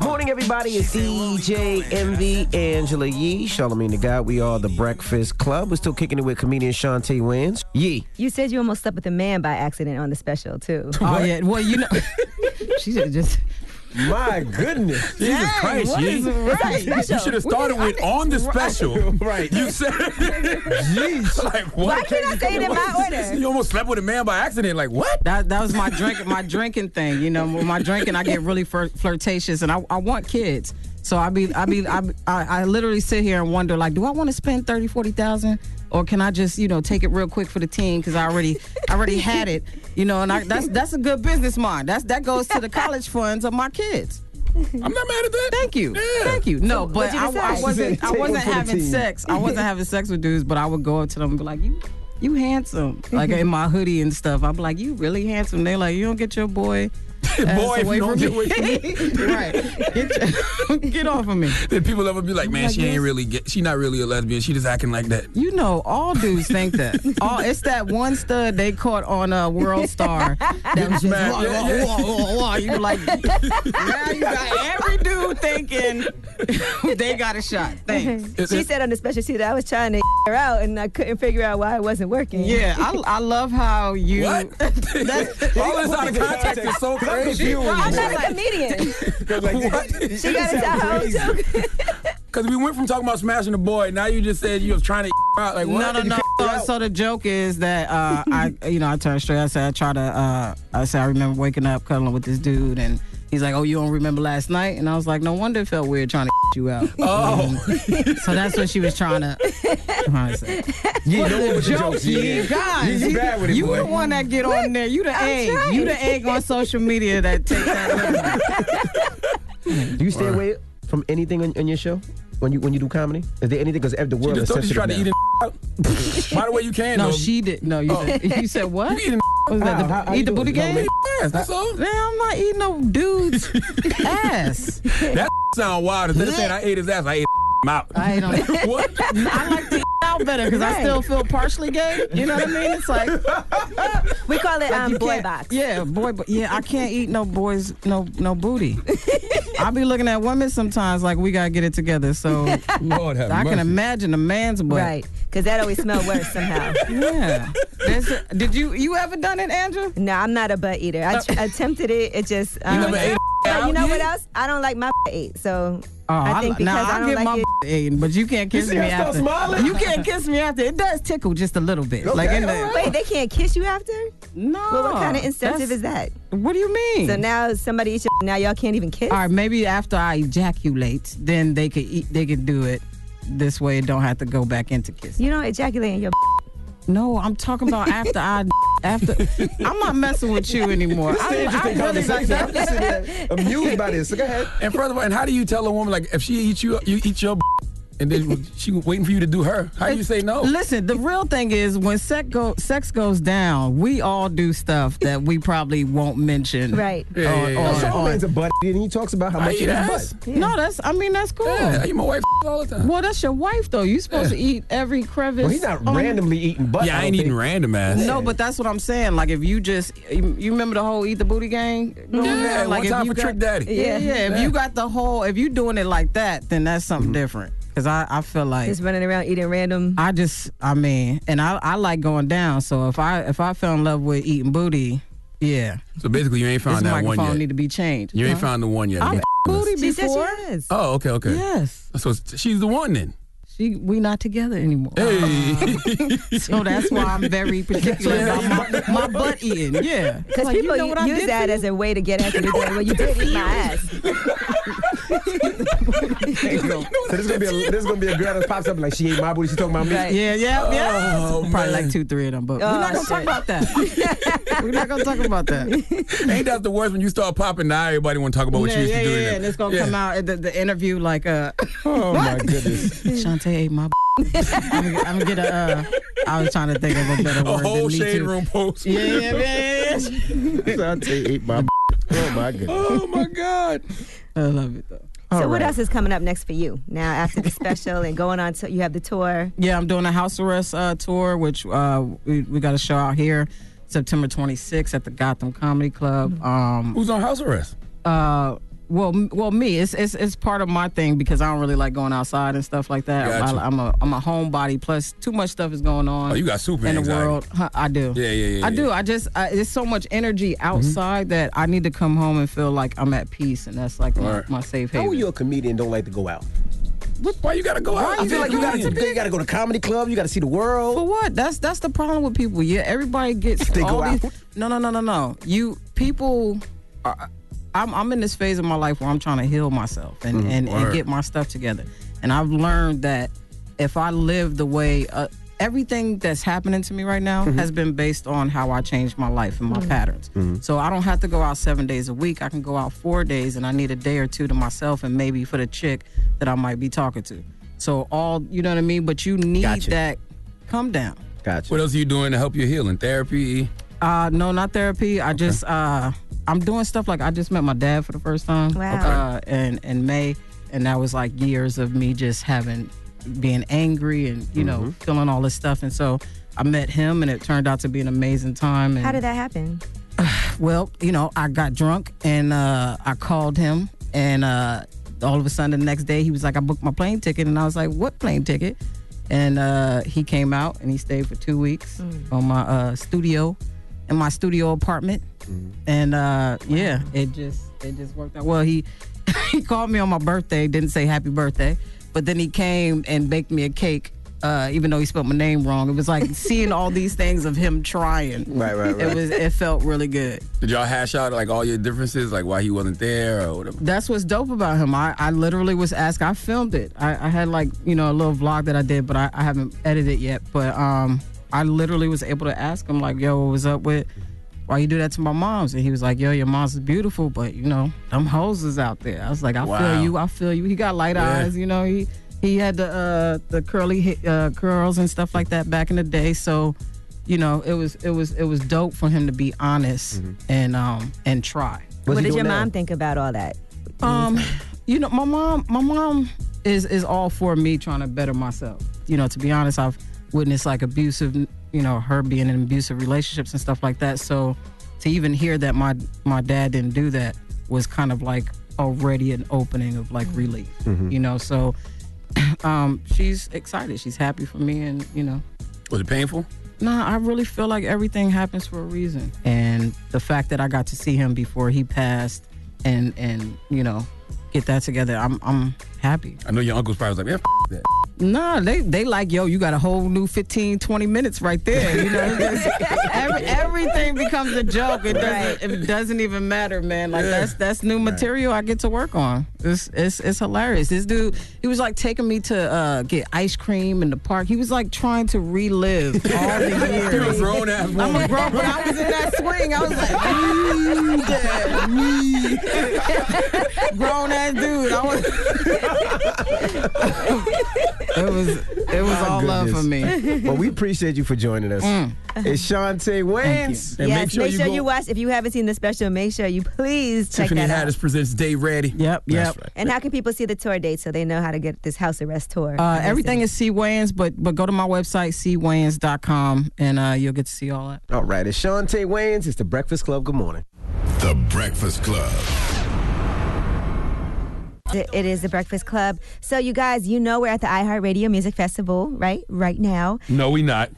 E: Morning, everybody. It's DJ Envy, Angela Yee, Charlamagne Tha God. We are the Breakfast Club. We're still kicking it with comedian Chaunte Wayans. Yee.
A: You said you almost slept with a man by accident on the special, too.
W: Oh yeah, well you know, she should just.
E: My goodness.
B: Jesus
W: Dang,
B: Christ,
W: what
B: Yee.
W: is right?
B: You should have started with on the special.
E: right.
B: You said, Jeez. like what?
A: Why can't I say it in my order?
B: You almost slept with a man by accident. Like what?
W: That that was my drink my drinking thing. You know, with my drinking, I get really flirtatious, and I, I want kids. So I be I be I, I I literally sit here and wonder like, do I want to spend thirty forty thousand, or can I just you know take it real quick for the team because I already I already had it. You know, and I, that's that's a good business mind. That's that goes to the college funds of my kids.
B: I'm not mad at that.
W: Thank you, thank you. No,
A: So
W: but
A: you
W: I, I wasn't I wasn't
E: one for the
W: having sex. I wasn't having sex with dudes, but I would go up to them and be like, you. You handsome, like in my hoodie and stuff. I'm like, you really handsome. They're like, you don't get your boy, ass
B: Boy, if you don't get
W: me.
B: away from me.
W: right, get, get off of me.
B: Then people ever be like, man,
W: Like,
B: she
W: yes.
B: ain't really get, she not really a lesbian. She just acting like that.
W: You know, all dudes think that. All it's that one stud they caught on a World Star that was just
B: Smack.
W: wah,
B: Yeah,
W: wah,
B: yeah.
W: wah, wah, wah. You like now you got every dude thinking they got a shot. Thanks.
A: she said on the special sheet that I was trying to her out and I couldn't figure out why it wasn't working.
W: Yeah, I, I love how you.
B: What? All this out of context is so crazy.
A: I'm not a comedian. she got to tell her joke.
B: Because we went from talking about smashing the boy, now you just said you was trying to out. Like what?
W: No, no, no. So, so the joke is that uh, I, you know, I turned straight. I said I try to. Uh, I said I remember waking up cuddling with this dude, and He's like, "Oh, you don't remember last night?" And I was like, "No wonder it felt weird trying to you out."
B: Oh.
W: so that's what she was trying to, trying to say.
E: Yeah,
W: What
E: no
W: the
E: one with the
W: joke,
E: jokes, yeah.
W: yeah, guys.
E: Yeah, you bad with it,
W: You
E: boy.
W: the one that get on there. You the
A: I'm
W: egg.
A: trying.
W: You the egg on social media that takes that.
E: Do you stay away from anything on, on your show when you when you do comedy? Is there anything? Because the
B: She
E: world
B: just
E: is
B: told you she tried to eat
E: sensitive
B: it out. By the way, you can.
W: No,
B: though.
W: she did. No, you,
B: Oh.
W: said, you said what?
B: You
W: Was that the,
E: How- how
W: eat the booty game?
E: man.
B: ass. That's all.
W: Man, I'm not eating no dude's ass.
B: That sound wild. Instead of saying I ate his ass, I ate him out.
W: I ate him.
B: what?
W: I like to better because I still feel partially gay. You know what I mean? It's like
A: We call it
W: Like
A: um,
W: you
A: boy box.
W: Yeah, boy, but yeah, I can't eat no boys, no no booty. I be looking at women sometimes like we gotta get it together. So
B: Lord have
W: I can imagine a man's butt.
A: Right, because that always smell worse somehow.
W: Yeah. A- did you you ever done it, Andrew?
A: No, I'm not a butt eater. I tr- attempted it. It just. Um,
B: never ate
A: But you know what else? I don't like my ate. So
W: Oh,
A: I think
W: li-
A: because
W: now,
A: I don't
W: get
A: like
W: my
A: it.
W: eating, but you can't kiss
E: see
W: me
E: her start
W: after.
E: smiling?
W: You can't kiss me after. It does tickle just a little bit. like in the,
A: Wait, they can't kiss you after?
W: no.
A: Well, what kind of incentive is that?
W: What do you mean?
A: So now somebody eats your, now y'all can't even kiss.
W: All right, maybe after I ejaculate, then they could eat. They could do it this way. It don't have to go back into kissing.
A: You don't ejaculate in your.
W: No, I'm talking about after I after. I'm not messing with you anymore.
E: This is an
W: I, I
E: interesting
W: really like
E: conversation. I'm just sitting there amused by this. So go ahead.
B: And first of all, and how do you tell a woman like if she eats you, you eat your, and then she waiting for you to do her? How do you say no?
W: Listen, the real thing is when sex go sex goes down, we all do stuff that we probably won't mention.
A: Right.
B: Yeah, yeah, yeah.
W: on-
E: Charlamagne's
W: on-
E: a butt, and he talks about how much
B: eat
E: it is
B: ass.
E: butt.
W: No, that's. I mean, that's cool.
B: Yeah, I eat my wife all the time.
W: Well, that's your wife though. You supposed to eat every crevice.
E: Well, he's not
W: on-
E: randomly eating butt.
B: Yeah, I ain't
E: don't
B: eating random ass.
W: No, but that's what I'm saying. Like if you just, you, you remember the whole eat the booty gang? going
B: Yeah,
W: down?
B: one
W: if
B: time
W: you
B: for Trick Daddy.
W: Yeah, yeah. If you got the whole, if you doing it like that, then that's something mm-hmm. different. Cause I, I feel like
A: Just running around eating random.
W: I just, I mean, and I, I like going down. So if I, if I fell in love with eating booty, yeah,
B: So basically, you ain't
W: this
B: found that one
W: microphone
B: yet.
W: need to be changed.
B: You ain't found the one yet.
W: I'm
B: You-
W: booty
A: She said
W: before.
A: she.
B: Oh, okay, okay.
W: Yes,
B: So she's the one then.
W: she, we not together anymore.
B: Hey.
W: So that's why I'm very particular about my, my butt eating. Yeah,
A: Because
W: Like,
A: people
W: you know what
A: use that as a way to get at you. They're Well, you did eat my ass.
E: So this is gonna be a, this is gonna be a girl that pops up like she ate my booty. She talking about me.
A: Right.
W: Yeah, yeah, yeah.
B: Oh,
W: Probably
B: man.
W: like two, three of them, but
A: Oh,
W: we're not gonna talk about that. we're not gonna talk about that.
B: Ain't that the worst when you start popping now? Everybody want to talk about what
W: yeah,
B: you used
W: yeah,
B: to do.
W: yeah,
B: to them.
W: and it's gonna
B: Yeah.
W: come out at the, the interview like, uh,
E: Oh my goodness.
W: Chaunte ate my. I'm, gonna- I'm gonna get a. Uh, I was trying to think of a better
B: A
W: word.
B: whole
W: than me
B: shade room post.
W: Yeah, yeah, yeah, yeah.
E: Chaunte ate my. Oh my goodness.
B: Oh my God.
W: I love it though.
A: So
E: All
A: what else is coming up next for you now after the special and going on to you have the tour?
W: Yeah, I'm doing a house arrest uh, tour, which uh, we, we got a show out here September 26th at the Gotham Comedy Club. Um,
B: Who's on house arrest?
W: uh, well, well, me, it's, it's it's part of my thing because I don't really like going outside and stuff like that.
B: Gotcha.
W: I, am a I'm a homebody. Plus, too much stuff is going on.
B: Oh, you got super
W: in the world. Huh, I do.
B: Yeah, yeah, yeah,
W: I
B: yeah.
W: do. I just I, there's so much energy mm-hmm. outside that I need to come home and feel like I'm at peace, and that's like my,
B: Right.
W: my safe
E: How
W: haven.
E: are you a comedian? Don't like to go out.
B: Why you gotta go out?
E: I feel like you gotta you gotta go to comedy club. You gotta see the world.
W: For what? That's that's the problem with people. Yeah, everybody gets
E: They
W: all
E: go
W: these.
E: out.
W: No, no, no, no, no. You people. Are, I'm I'm in this phase of my life where I'm trying to heal myself and
E: Mm-hmm.
W: and, and get my stuff together. And I've learned that if I live the way uh, everything that's happening to me right now
E: Mm-hmm.
W: has been based on how I changed my life and my patterns.
E: Mm-hmm.
W: So I don't have to go out seven days a week. I can go out four days, and I need a day or two to myself and maybe for the chick that I might be talking to. So all you know what I mean. But you need
E: Gotcha.
W: that come down.
E: Gotcha.
B: What else are you doing to help your healing? Therapy?
W: Uh, no, not therapy. I just uh, I'm doing stuff like I just met my dad for the first time.
A: Wow.
W: Uh, in in May, and that was like years of me just having being angry and you know feeling all this stuff. And so I met him, and it turned out to be an amazing time. And,
A: How did that happen?
W: Well, you know, I got drunk and uh, I called him, and uh, all of a sudden the next day he was like, "I booked my plane ticket," and I was like, "What plane ticket?" And uh, he came out and he stayed for two weeks on my uh, studio, in my studio apartment, and uh, yeah, it just it just worked out. Well, he he called me on my birthday, didn't say happy birthday, but then he came and baked me a cake Uh, even though he spelled my name wrong, it was like seeing all these things of him trying.
E: Right, right, right.
W: It was. It felt really good.
B: Did y'all hash out like all your differences, like why he wasn't there or whatever?
W: That's what's dope about him. I, I literally was asked. I filmed it. I, I had like you know a little vlog that I did, but I, I haven't edited it yet. But um, I literally was able to ask him like, "Yo, what was up with? Why you do that to my mom's?" And he was like, "Yo, your mom's is beautiful, but you know them hoes is out there." I was like, "I
B: Wow.
W: feel you. I feel you." He got light
B: Yeah.
W: eyes. You know he he had the uh, the curly uh, curls and stuff like that back in the day. So. You know, it was it was it was dope for him to be honest and um and try.
A: what did your mom think about all that?
W: Um, you know, my mom, my mom is is all for me trying to better myself. You know, to be honest, I've witnessed like abusive, you know, her being in abusive relationships and stuff like that. So to even hear that my my dad didn't do that was kind of like already an opening of like relief.
B: Mhm.
W: You know, so um, she's excited. She's happy for me, and you know,
B: Was it painful?
W: Nah, I really feel like everything happens for a reason. And the fact that I got to see him before he passed and and you know, get that together, I'm I'm happy.
B: I know your uncle's probably was like, yeah, f- that.
W: Nah, they they like, yo, you got a whole new 15, 20 minutes right there. You know, every, everything becomes a joke. It doesn't it doesn't even matter, man. Like that's that's new material I get to work on. It's it's it's hilarious. This dude, he was like taking me to uh, get ice cream in the park. He was like trying to relive all the years.
B: You're a grown ass
W: I'm a grown, but I was in that swing. I was like, "Ooh, dad, me." grown ass dude. I was. It was it was
E: My
W: all love for me.
E: goodness. well, we appreciate you for joining us.
W: Mm.
E: It's Chaunte Wayans.
B: And
A: yes,
B: make sure you go-
A: watch. If you haven't seen the special, make sure you please check
B: Tiffany
A: that out.
B: Haddish presents They Ready.
W: Yep,
B: That's right.
A: And how can people see the tour date so they know how to get this house arrest tour?
W: Uh, everything is C Wayans, but but go to my website cwayans.com and uh, you'll get to see all that.
E: All right, it's Chaunte Wayans. It's the Breakfast Club. Good morning.
D: The Breakfast Club.
A: It is the Breakfast Club. So, you guys, you know we're at the iHeartRadio Music Festival, right? Right now.
B: No, we not.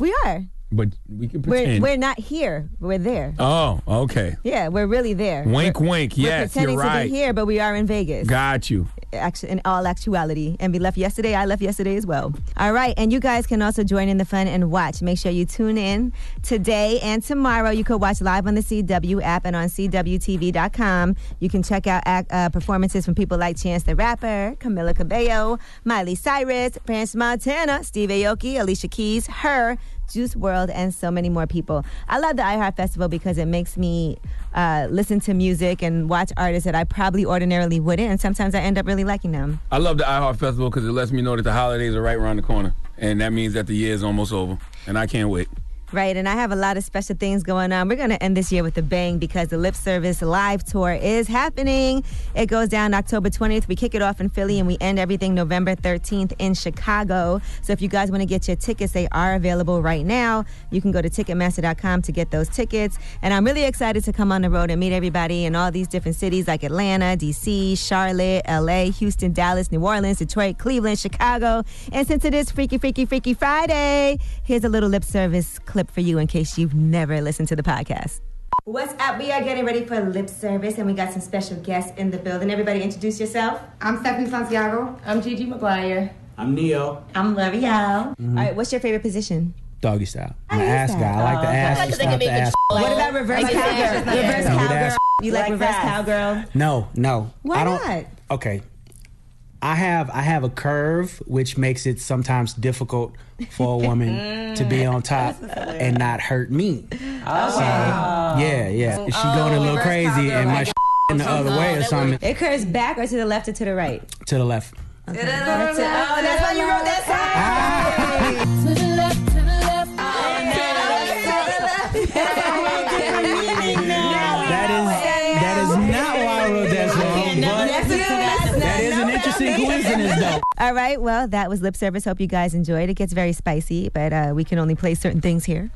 A: We are.
B: But we can
A: We're,
B: pretend.
A: we're not here. We're there.
B: oh, okay.
A: Yeah, we're really there.
B: Wink,
A: We're-
B: wink.
A: We're
B: Yes,
A: pretending
B: you're
A: to be here, but we are in Vegas.
B: Got you.
A: Actu- in all actuality. And we left yesterday. I left yesterday as well. All right. And you guys can also join in the fun and watch. Make sure you tune in today and tomorrow. You could watch live on the CW app and on CWTV.com. You can check out uh, performances from people like Chance the Rapper, Camila Cabello, Miley Cyrus, French Montana, Steve Aoki, Alicia Keys, Her, Juice WRLD, and so many more people. I love the iHeart Festival because it makes me uh, listen to music and watch artists that I probably ordinarily wouldn't, and sometimes I end up really liking them.
B: I love the iHeart Festival because it lets me know that the holidays are right around the corner. And that means that the year is almost over. And I can't wait.
A: Right, and I have a lot of special things going on. We're going to end this year with a bang because the Lip Service live tour is happening. It goes down October 20th. We kick it off in Philly and we end everything November 13th in Chicago. So if you guys want to get your tickets, they are available right now. You can go to Ticketmaster.com to get those tickets. And I'm really excited to come on the road and meet everybody in all these different cities like Atlanta, DC, Charlotte, LA, Houston, Dallas, New Orleans, Detroit, Cleveland, Chicago. And since it is Freaky, Freaky, Freaky Friday, here's a little lip service clip for you in case you've never listened to the podcast. What's up? We are getting ready for lip service, and we got some special guests in the building. Everybody, introduce yourself. I'm Stephanie Santiago. I'm Gigi Maguire.
X: I'm Neo.
A: I'm Lore'l.
X: Mhm.
A: All right, what's your favorite position?
X: Doggy style. I'm an ass
A: that.
X: guy. I like the
A: Oh,
X: ass.
A: okay.
X: Just not the ass.
A: What about reverse
X: Like
A: cowgirl? Reverse
X: Yeah.
A: cowgirl. You like,
X: Like
A: reverse
X: that.
A: cowgirl?
X: No, no.
A: Why
X: I don't,
A: not?
X: Okay. I have I have a curve which makes it sometimes difficult for a woman to be on top and not hurt me. Oh, so, yeah, yeah. If she going a oh,
A: little
X: crazy and my
A: like-
X: in the other way or something,
A: It curves back or to the left or to the right?
X: to the left.
A: That's it. Oh, that's why you wrote that song. To
X: ah.
A: All right, well, that was lip service. Hope you guys enjoyed. It gets very spicy, but uh, we can only play certain things here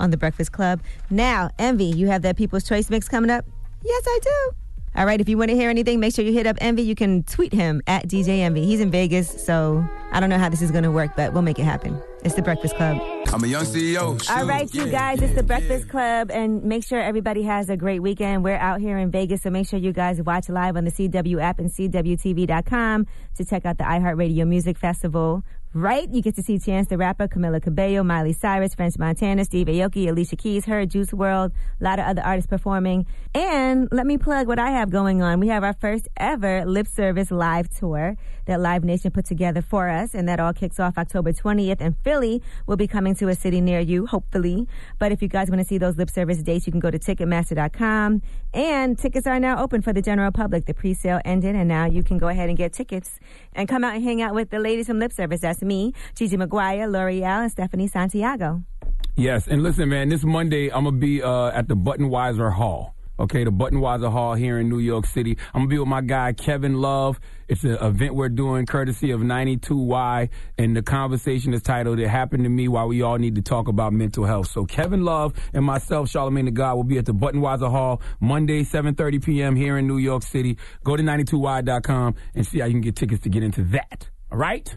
A: on the Breakfast Club. Now, Envy, you have that People's Choice mix coming up? Yes, I do. All right, if you want to hear anything, make sure you hit up Envy. You can tweet him at DJ Envy. He's in Vegas, so I don't know how this is going to work, but we'll make it happen. It's the Breakfast Club.
Y: I'm a young CEO.
A: All right, you guys, it's the Breakfast Club, and make sure everybody has a great weekend. We're out here in Vegas, so make sure you guys watch live on the CW app and CWTV.com to check out the iHeartRadio Music Festival right? You get to see Chance the Rapper, Camila Cabello, Miley Cyrus, French Montana, Steve Aoki, Alicia Keys, her, Juice WRLD, a lot of other artists performing. And let me plug what I have going on. We have our first ever lip service live tour that Live Nation put together for us, and that all kicks off October 20th. And Philly will be coming to a city near you, hopefully. But if you guys want to see those lip service dates, you can go to Ticketmaster.com. And tickets are now open for the general public. The pre-sale ended, and now you can go ahead and get tickets and come out and hang out with the ladies from Lip Service. That's me, Gigi Maguire, Lore'l, and Stephanie Santiago.
B: Yes, and listen, man, this Monday I'm gonna be uh, at the Buttenwieser Hall. Okay, the Buttenwieser Hall here in New York City. I'm gonna be with my guy Kevin Love. It's an event we're doing courtesy of 92Y, and the conversation is titled "It Happened to Me: Why We All Need to Talk About Mental Health." So Kevin Love and myself, Charlamagne Tha God, will be at the Buttenwieser Hall Monday, 7:30 p.m. here in New York City. Go to 92y.com and see how you can get tickets to get into that. All right.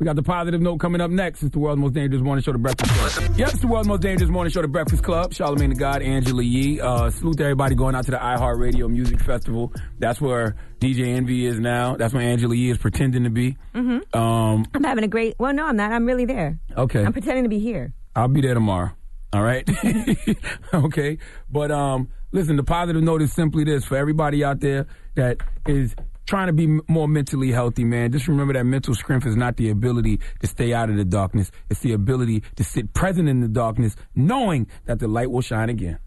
B: We got the positive note coming up next. It's the world's most dangerous morning show, The Breakfast Club. Yep, it's the world's most dangerous morning show, The Breakfast Club. Charlamagne Tha God, Angela Yee. Uh, salute to everybody going out to the iHeartRadio Music Festival. That's where DJ Envy is now. That's where Angela Yee is pretending to be.
A: Mm-hmm.
B: Um,
A: I'm having a great. Well, no, I'm not. I'm really there.
B: okay.
A: I'm pretending to be here.
B: I'll be there tomorrow. All right. okay. But um, listen, the positive note is simply this for everybody out there that is trying to be more mentally healthy, man. Just remember that mental strength is not the ability to stay out of the darkness. It's the ability to sit present in the darkness, knowing that the light will shine again.